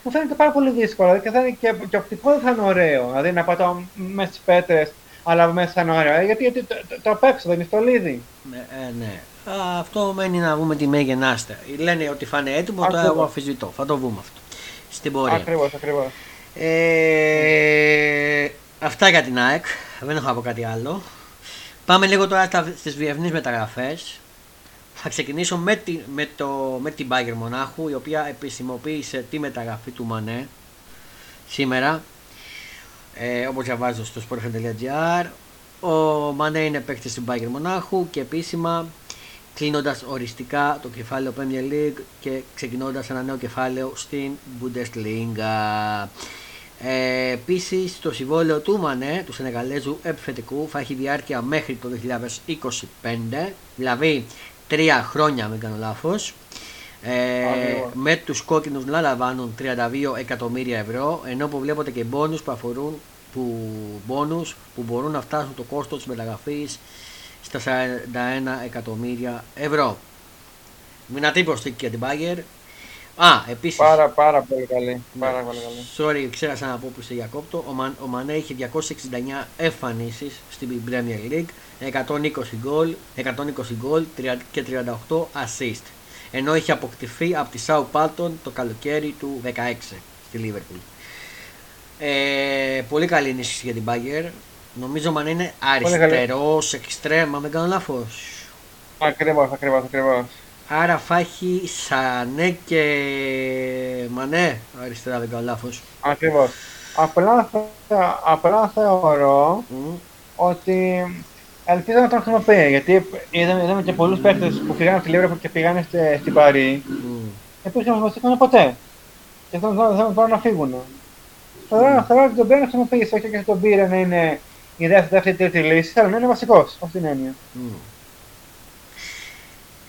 Μου φαίνεται πάρα πολύ δύσκολο και, θα είναι και, και οπτικό δεν θα είναι ωραίο. Δηλαδή να πατάω μέσα στις πέτρες, αλλά μέσα θα είναι ωραίο. Ε, Γιατί, γιατί το, το, το απ' έξω δεν είναι στολίδι. Ναι, ε, ναι. Α, αυτό μένει να δούμε τι με γεννάστε. Λένε ότι θα είναι έτοιμο, τώρα Ακριβώς. εγώ αφισβητώ. Θα το δούμε αυτό. Στην πορεία. Ακριβώς, ακριβώς. Ε, αυτά για την ΑΕΚ. Δεν έχω να πω κάτι άλλο. Πάμε λίγο τώρα στα- στις διεθνείς μεταγραφές. Θα ξεκινήσω με, τη, με, το, με την Bayern Μονάχου, η οποία επισημοποίησε τη μεταγραφή του Μανέ σήμερα. Ε, όπως διαβάζω στο sportfm.gr Ο Μανέ είναι παίκτης στην Bayern Μονάχου και επίσημα κλείνοντας οριστικά το κεφάλαιο Premier League και ξεκινώντας ένα νέο κεφάλαιο στην Bundesliga. Ε, Επίσης, το συμβόλαιο του Μανέ, του Σενεγαλέζου επιθετικού, θα έχει διάρκεια μέχρι το 2025, δηλαδή τρία χρόνια, αν δεν κάνω λάθος. Ε, Ακριβώς. με τους κόκκινους να λαμβάνουν 32 εκατομμύρια ευρώ ενώ που βλέπετε και μπόνους που αφορούν που, μπόνους που μπορούν να φτάσουν το κόστος της μεταγραφής στα 41 εκατομμύρια ευρώ. Δυνατή προσθήκη για την Bagger. Α, επίσης, Πάρα, πάρα πολύ καλή. ναι. Πάρα πολύ καλή. Sorry, ξέχασα να πω που σε διακόπτω. Ο, Μαν, ο Μανέ είχε 269 εμφανίσεις στην Premier League, 120 γκολ, 120 γκολ τριτα- και 38 assist. Ενώ είχε αποκτηθεί από τη Southampton το καλοκαίρι του 16 στη Liverpool. Ε, πολύ καλή ενίσχυση για την Bagger. Νομίζω ο Μανέ είναι καλή. αριστερός, εξτρέμ, αν δεν κάνω λάθος. Ακριβώς, ακριβώς, ακριβώς. Άρα θα έχει Σανέ και Μανέ αριστερά, δεν κάνω λάθος. Ακριβώς. Απλά, θε- απλά θεωρώ Μμ. ότι ελπίζω να τον χρησιμοποιεί. Γιατί είδαμε, είδαμε και πολλούς παίχτε που πήγαν από τη Liverpool και πήγαν στη- στην Παρή Μμ. και που δεν χρησιμοποιήθηκαν ποτέ. Και θέλουν θέλουν- θέλουν τώρα να φύγουν. Θεωρώ, θεωρώ ότι τον πρέπει να χρησιμοποιήσει. Όχι και τον πήρε να είναι η δεύτερη, δεύτερη τρίτη λύση, αλλά να είναι βασικός. Αυτή την έννοια. Μμ.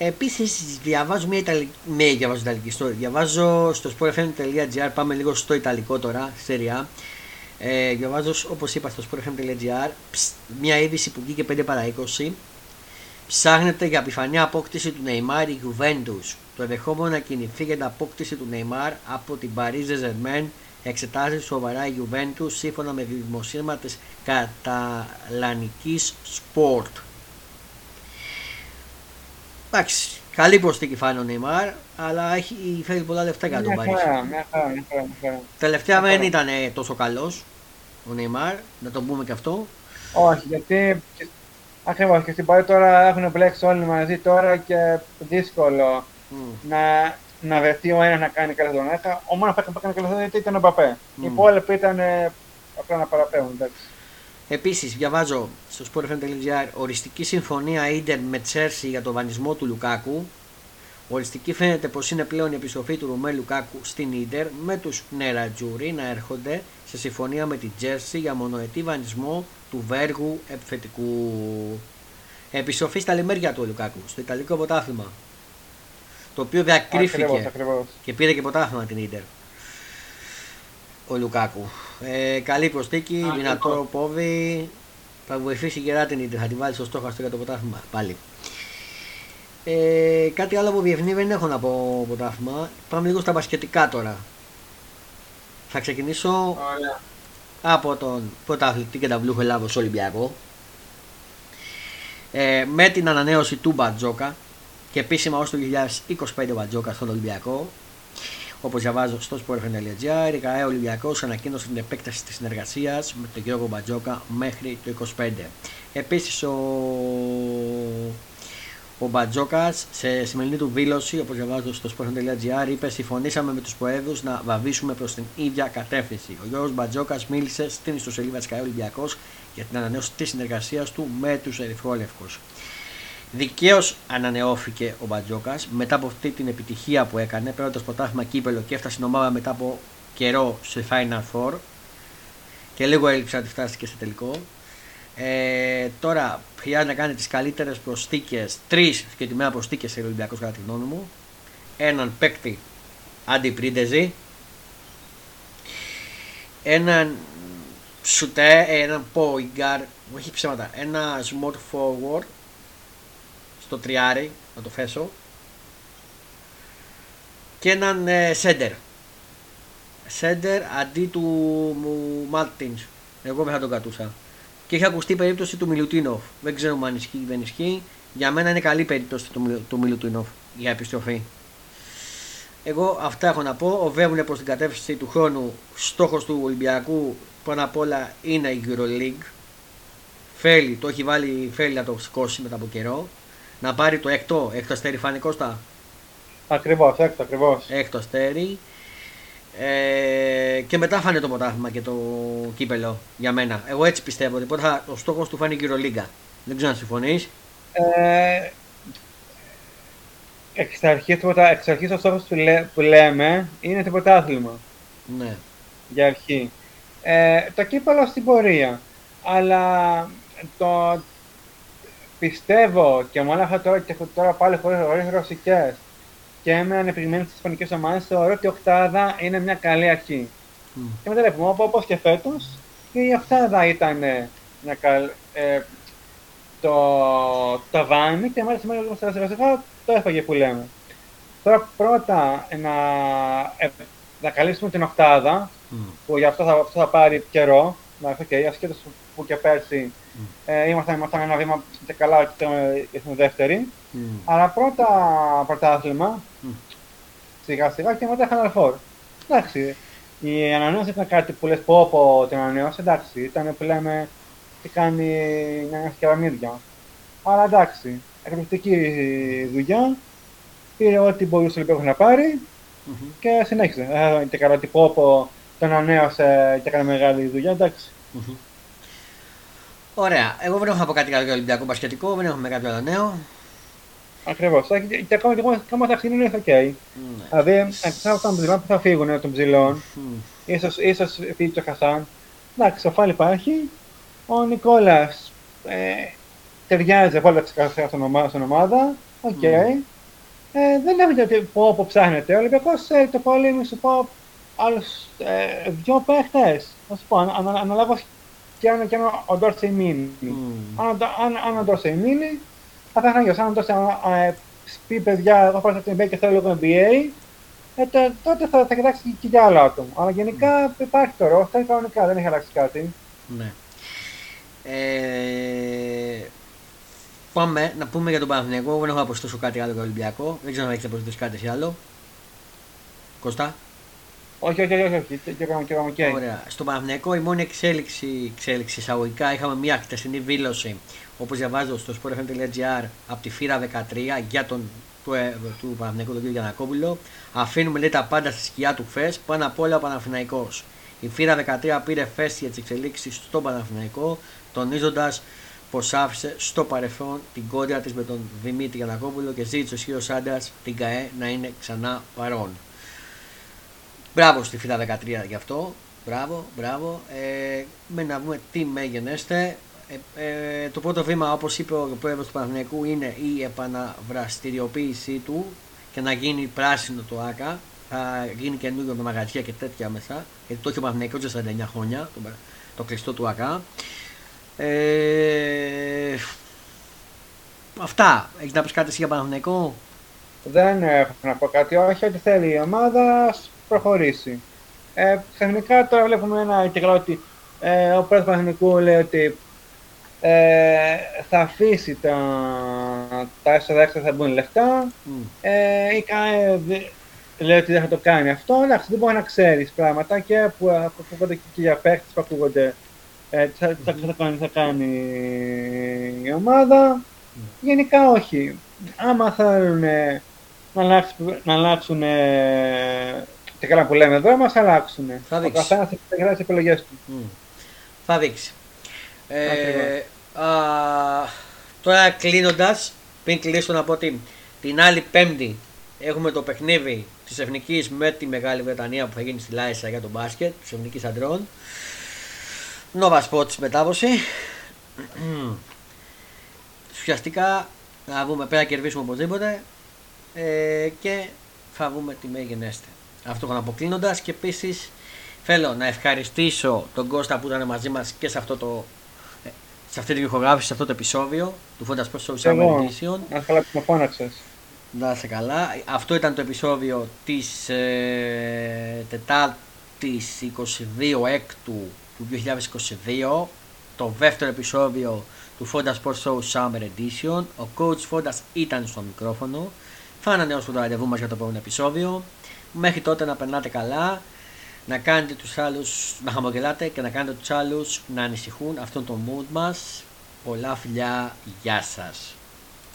Επίσης διαβάζω μια Ιταλική, ναι, διαβάζω Ιταλική story. Διαβάζω στο sportfm.gr, πάμε λίγο στο Ιταλικό τώρα, σεριά. Ε, διαβάζω όπως είπα στο sportfm.gr ψ, μια είδηση που βγήκε 5 παρά 20. Ψάχνεται για επιφανή απόκτηση του Neymar η Juventus. Το ενδεχόμενο να κινηθεί για την απόκτηση του Neymar από την Paris Saint-Germain εξετάζει σοβαρά η Juventus σύμφωνα με δημοσίευμα της καταλανικής Sport. Εντάξει, καλή προσθήκη φάνηκε ο Νεϊμάρ, αλλά έχει φέρει πολλά λεφτά για να τον Μια πάρει. χαρά, μια χαρά, μια χαρά, μια χαρά. Τελευταία Μια δεν χαρά. ήταν ε, τόσο καλός ο Νεϊμάρ, να το πούμε και αυτό. Όχι, γιατί ακριβώς και στην Παρή τώρα έχουν μπλέξει όλοι μαζί τώρα και δύσκολο Μμ. να, να βρεθεί ο ένας να κάνει καλά τον Έχα. Ο μόνος που έκανε καλά τον ήταν ο Μπαπέ. Μμ. Οι υπόλοιποι ήταν ε, απλά να παραπέμπουν. Εντάξει. Επίσης, διαβάζω στο sportfm.gr οριστική συμφωνία Ιντερ με Τσέρσι για τον βανισμό του Λουκάκου. Οριστική φαίνεται πως είναι πλέον η επιστροφή του Ρουμέ Λουκάκου στην Ιντερ με τους Νερατζούρι να έρχονται σε συμφωνία με την Τζέρσι για μονοετή βανισμό του Βέργου επιθετικού. Επιστροφή στα λιμέρια του Λουκάκου, στο Ιταλικό πρωτάθλημα. Το οποίο διακρύφηκε Ακριβώς, ακριβώς. και πήρε και πρωτάθλημα την Ιντερ. Ο Λουκάκου. Ε, καλή προστίκη, Α, δυνατό λοιπόν. πόδι. Θα βοηθήσει γερά την Ιντερ. Θα τη βάλει στο στόχο αυτό για το πρωτάθλημα πάλι. Ε, κάτι άλλο από διεθνή δεν έχω να πω πρωτάθλημα. Πάμε λίγο στα μπασκετικά τώρα. Θα ξεκινήσω Ωραία. από τον πρωταθλητή και ταυλούχο Ελλάδος Ολυμπιακό ε, με την ανανέωση του Μπατζόκα και επίσημα ως το 2025 ο Μπατζόκα στον Ολυμπιακό όπως διαβάζω στο sport.gr η ΚΑΕ Ολυμπιακός ανακοίνωσε την επέκταση της συνεργασίας με τον Γιώργο Μπατζόκα μέχρι το 2025 επίσης ο ο Μπατζόκας σε σημερινή του δήλωση, όπως διαβάζω στο sport.gr, είπε: Συμφωνήσαμε με τους Προέδρους να βαδίσουμε προς την ίδια κατεύθυνση. Ο Γιώργος Μπατζόκας μίλησε στην ιστοσελίδα της ΚΑΕ Ολυμπιακός για την ανανέωση της συνεργασίας του με τους Ερυθρόλευκους. Δικαίως ανανεώθηκε ο Μπατζόκας μετά από αυτή την επιτυχία που έκανε, παίρνοντας πρωτάθλημα κύπελο και έφτασε στην ομάδα μετά από καιρό σε Final Four. Και λίγο έλειψε να τη φτάσει και σε τελικό. Ε, τώρα χρειάζεται να κάνει τις καλύτερες προστίκε, τρεις συγκεκριμένα προστίκε σε Ολυμπιακό κατά τη γνώμη μου. Έναν παίκτη αντιπρίντεζι, έναν σουτέ, έναν πόιγκαρ, όχι ψέματα, ένας small forward στο τριάρι, να το θέσω, και έναν ε, σέντερ. Σέντερ αντί του Μάρτινς. Εγώ δεν θα τον κατούσα. Και έχει ακουστεί η περίπτωση του Μιλουτίνοφ. Δεν ξέρουμε αν ισχύει ή δεν ισχύει. Για μένα είναι καλή περίπτωση του, Μιλου- του Μιλουτίνοφ για επιστροφή. Εγώ αυτά έχω να πω. Οβεύουν προς την κατεύθυνση του χρόνου. Στόχος του Ολυμπιακού πάνω απ' όλα είναι η EuroLeague. Θέλει, το έχει βάλει, θέλει να το σηκώσει μετά από καιρό. Να πάρει το έκτο, έκτος αστέρι φάνη Κώστα; Ακριβώς, έκτος, ακριβώς. Έκτος αστέρι. Ε, και μετά φάνε το πρωτάθλημα και το κύπελο για μένα. Εγώ έτσι πιστεύω ότι πρώτα θα- ο στόχος του φάνηκε η EuroLeague. Δεν ξέρω αν συμφωνείς. Ε, εξ αρχής, το πρωτα- εξ αρχής ο στόχος που, λέ- που λέμε είναι το πρωτάθλημα. Ναι. για αρχή. Ε, το κύπελο στην πορεία. Αλλά το πιστεύω και με όλα αυτά τώρα και έχω τώρα πάλι χωρίς, χωρίς ρωσικές και με ανεπιγμένες στις ισπανικές ομάδες θεωρώ ότι η οκτάδα είναι μια καλή αρχή. Μμ. Και μετά βλέπουμε όπως, όπως και φέτος και η οκτάδα ήταν μια καλή, ε, το, το βάνη και μάλιστα σήμερα στα βασικά το έφαγε που λέμε. Τώρα πρώτα να, ε, να καλύψουμε την οκτάδα Μμ. που γι' αυτό θα, αυτό θα πάρει καιρό. Να okay, ασχέτως που και πέρσι ε, ήμασταν, ήμασταν ένα βήμα και καλά ότι ήταν- ήρθαμε δεύτεροι. Μμ. Αλλά πρώτα πρωτάθλημα, Μμ. σιγά σιγά και μετά Final Four. Εντάξει, η ανανέωση ήταν κάτι που λες πω πω την ανανέωση, εντάξει, ήταν που λέμε τι κάνει μια σκευαμίδια. Αλλά εντάξει, εκπληκτική δουλειά, πήρε ό,τι μπορούσε ο Ολυμπιακός να πάρει Μμμ. και συνέχισε. Ε, και καλά ότι πω πω τον ανανέωσε και έκανε μεγάλη δουλειά, εντάξει. Μμμ. Ωραία. Εγώ δεν έχω να πω κάτι άλλο για Ολυμπιακό Πασχετικό, δεν έχουμε κάποιο άλλο νέο. Ακριβώς. Και, και ακόμα και εγώ- ακόμα τα είναι οκ. Ναι. Δηλαδή, εκτός από τα ψηλά που θα φύγουν ε, των ψηλών, Μμ. ίσως, ίσως φύγει και ο Χασάν. Εντάξει, ο Φάλ υπάρχει. Ο Νικόλας ε, ταιριάζει απόλυτα ξεκάθαρα στην ομάδα. Στην ομάδα. Οκ. Μμμ. Ε, δεν λέμε ότι πω που ψάχνετε. Ο Ολυμπιακός ε, το πολύ μη σου πω άλλους ε, δυο παίχτες. Θα σου πω, αν, αν, αναλάβω και αν, και αν ο Ντόρσεϊ μείνει. Μμ. Αν, ο Ντο- αν, αν ο Ντόρσεϊ μείνει, θα θα είναι Αν ο Ντόρσεϊ ε, πει παιδιά, εγώ πάω στο NBA και θέλω λίγο NBA, ε, τε- τότε θα, θα κοιτάξει και για άλλο άτομο. Αλλά γενικά υπάρχει το roster, κανονικά δεν έχει αλλάξει κάτι. Ναι. Ε, πάμε να πούμε για τον Παναθηναϊκό. Εγώ δεν έχω να προσθέσω κάτι άλλο για τον Ολυμπιακό. Δεν ξέρω αν έχετε προσθέσει κάτι εσύ άλλο. Κωστά. Όχι, όχι, όχι, όχι, και και έκαμε και έκαμε και. Ωραία. Στο Παναθηναϊκό η μόνη εξέλιξη, εξέλιξη εισαγωγικά είχαμε μια χτεσινή δήλωση όπως διαβάζω στο sportfm.gr από τη Φύρα 13 για τον του, ε, του Παναθηναϊκού τον κύριο Γιανακόπουλο. Αφήνουμε λέει τα πάντα στη σκιά του χθες, πάνω απ' όλα ο Παναθηναϊκός. Η Φύρα 13 πήρε θέση για τις εξελίξεις στον Παναθηναϊκό. τονίζοντας πως άφησε στο παρελθόν την κόντρα της με τον Δημήτρη Γιανακόπουλο και ζήτησε ο ισχυρό άντρας την ΚαΕ να είναι ξανά παρόν. Μπράβο στη φύλλα 13 γι' αυτό. Μπράβο, μπράβο. Ε, με να δούμε τι μέγενέστε. Ε, ε, το πρώτο βήμα, όπως είπε ο πρόεδρος του Παναθηναϊκού, είναι η επαναβραστηριοποίησή του και να γίνει πράσινο το ΑΚΑ. Θα γίνει καινούριο με μαγαζιά και τέτοια μέσα. Γιατί το έχει ο Παναθηναϊκός για 49 χρόνια, το, το κλειστό του ΑΚΑ. Ε, αυτά. Έχεις να πεις κάτι εσύ για Παναθηναϊκό; Δεν έχω να πω κάτι. Όχι, ό,τι θέλει η ομάδα προχωρήσει. Ε, ξαφνικά τώρα βλέπουμε ένα και ότι ε, ο πρόεδρος Παναθηνικού λέει ότι ε, θα αφήσει τα, τα έσοδα έξω θα μπουν λεφτά. Mm. Ε, η λέει ότι δεν θα το κάνει αυτό. Εντάξει, δεν μπορεί να ξέρεις πράγματα και που ακούγονται και για παίχτε που ακούγονται ε, τι θα, θα, κάνει, θα κάνει η ομάδα. Mm. Γενικά όχι. Άμα θέλουν να αλλάξουν, να αλλάξουν και καλά που λέμε εδώ, μας αλλάξουν. Θα δείξει. Ο καθένας έχει τις επιλογές του. Mm. Θα δείξει. Ε, α, τώρα κλείνοντας, πριν κλείσω να πω ότι την άλλη Πέμπτη έχουμε το παιχνίδι της Εθνικής με τη Μεγάλη Βρετανία που θα γίνει στη Λάισα για τον μπάσκετ της Εθνικής Αντρών. Nova Sports μετάδοση. Ουσιαστικά να βγούμε πέρα κερδίσουμε οπωσδήποτε ε, και θα βγούμε τι μέγενέστε. Αυτό έχω αποκλίνοντα και επίσης θέλω να ευχαριστήσω τον Κώστα που ήταν μαζί μας και σε αυτό το ε, σε αυτή την ηχογράφηση, σε αυτό το επεισόδιο του Fonda Sports Show Summer Edition. Να καλά που με φώναξες. Να είσαι καλά. Αυτό ήταν το επεισόδιο της ε, Τετάρτης 22 Έκτου του 2022. Το δεύτερο επεισόδιο του Fonda Sports Show Summer Edition. Ο coach Fonda ήταν στο μικρόφωνο. Θα ανανεώσουμε το ραντεβού μας για το επόμενο επεισόδιο. Μέχρι τότε να περνάτε καλά, να κάνετε τους άλλους να χαμογελάτε και να κάνετε τους άλλους να ανησυχούν αυτόν τον mood μας. Πολλά φιλιά, γεια σας.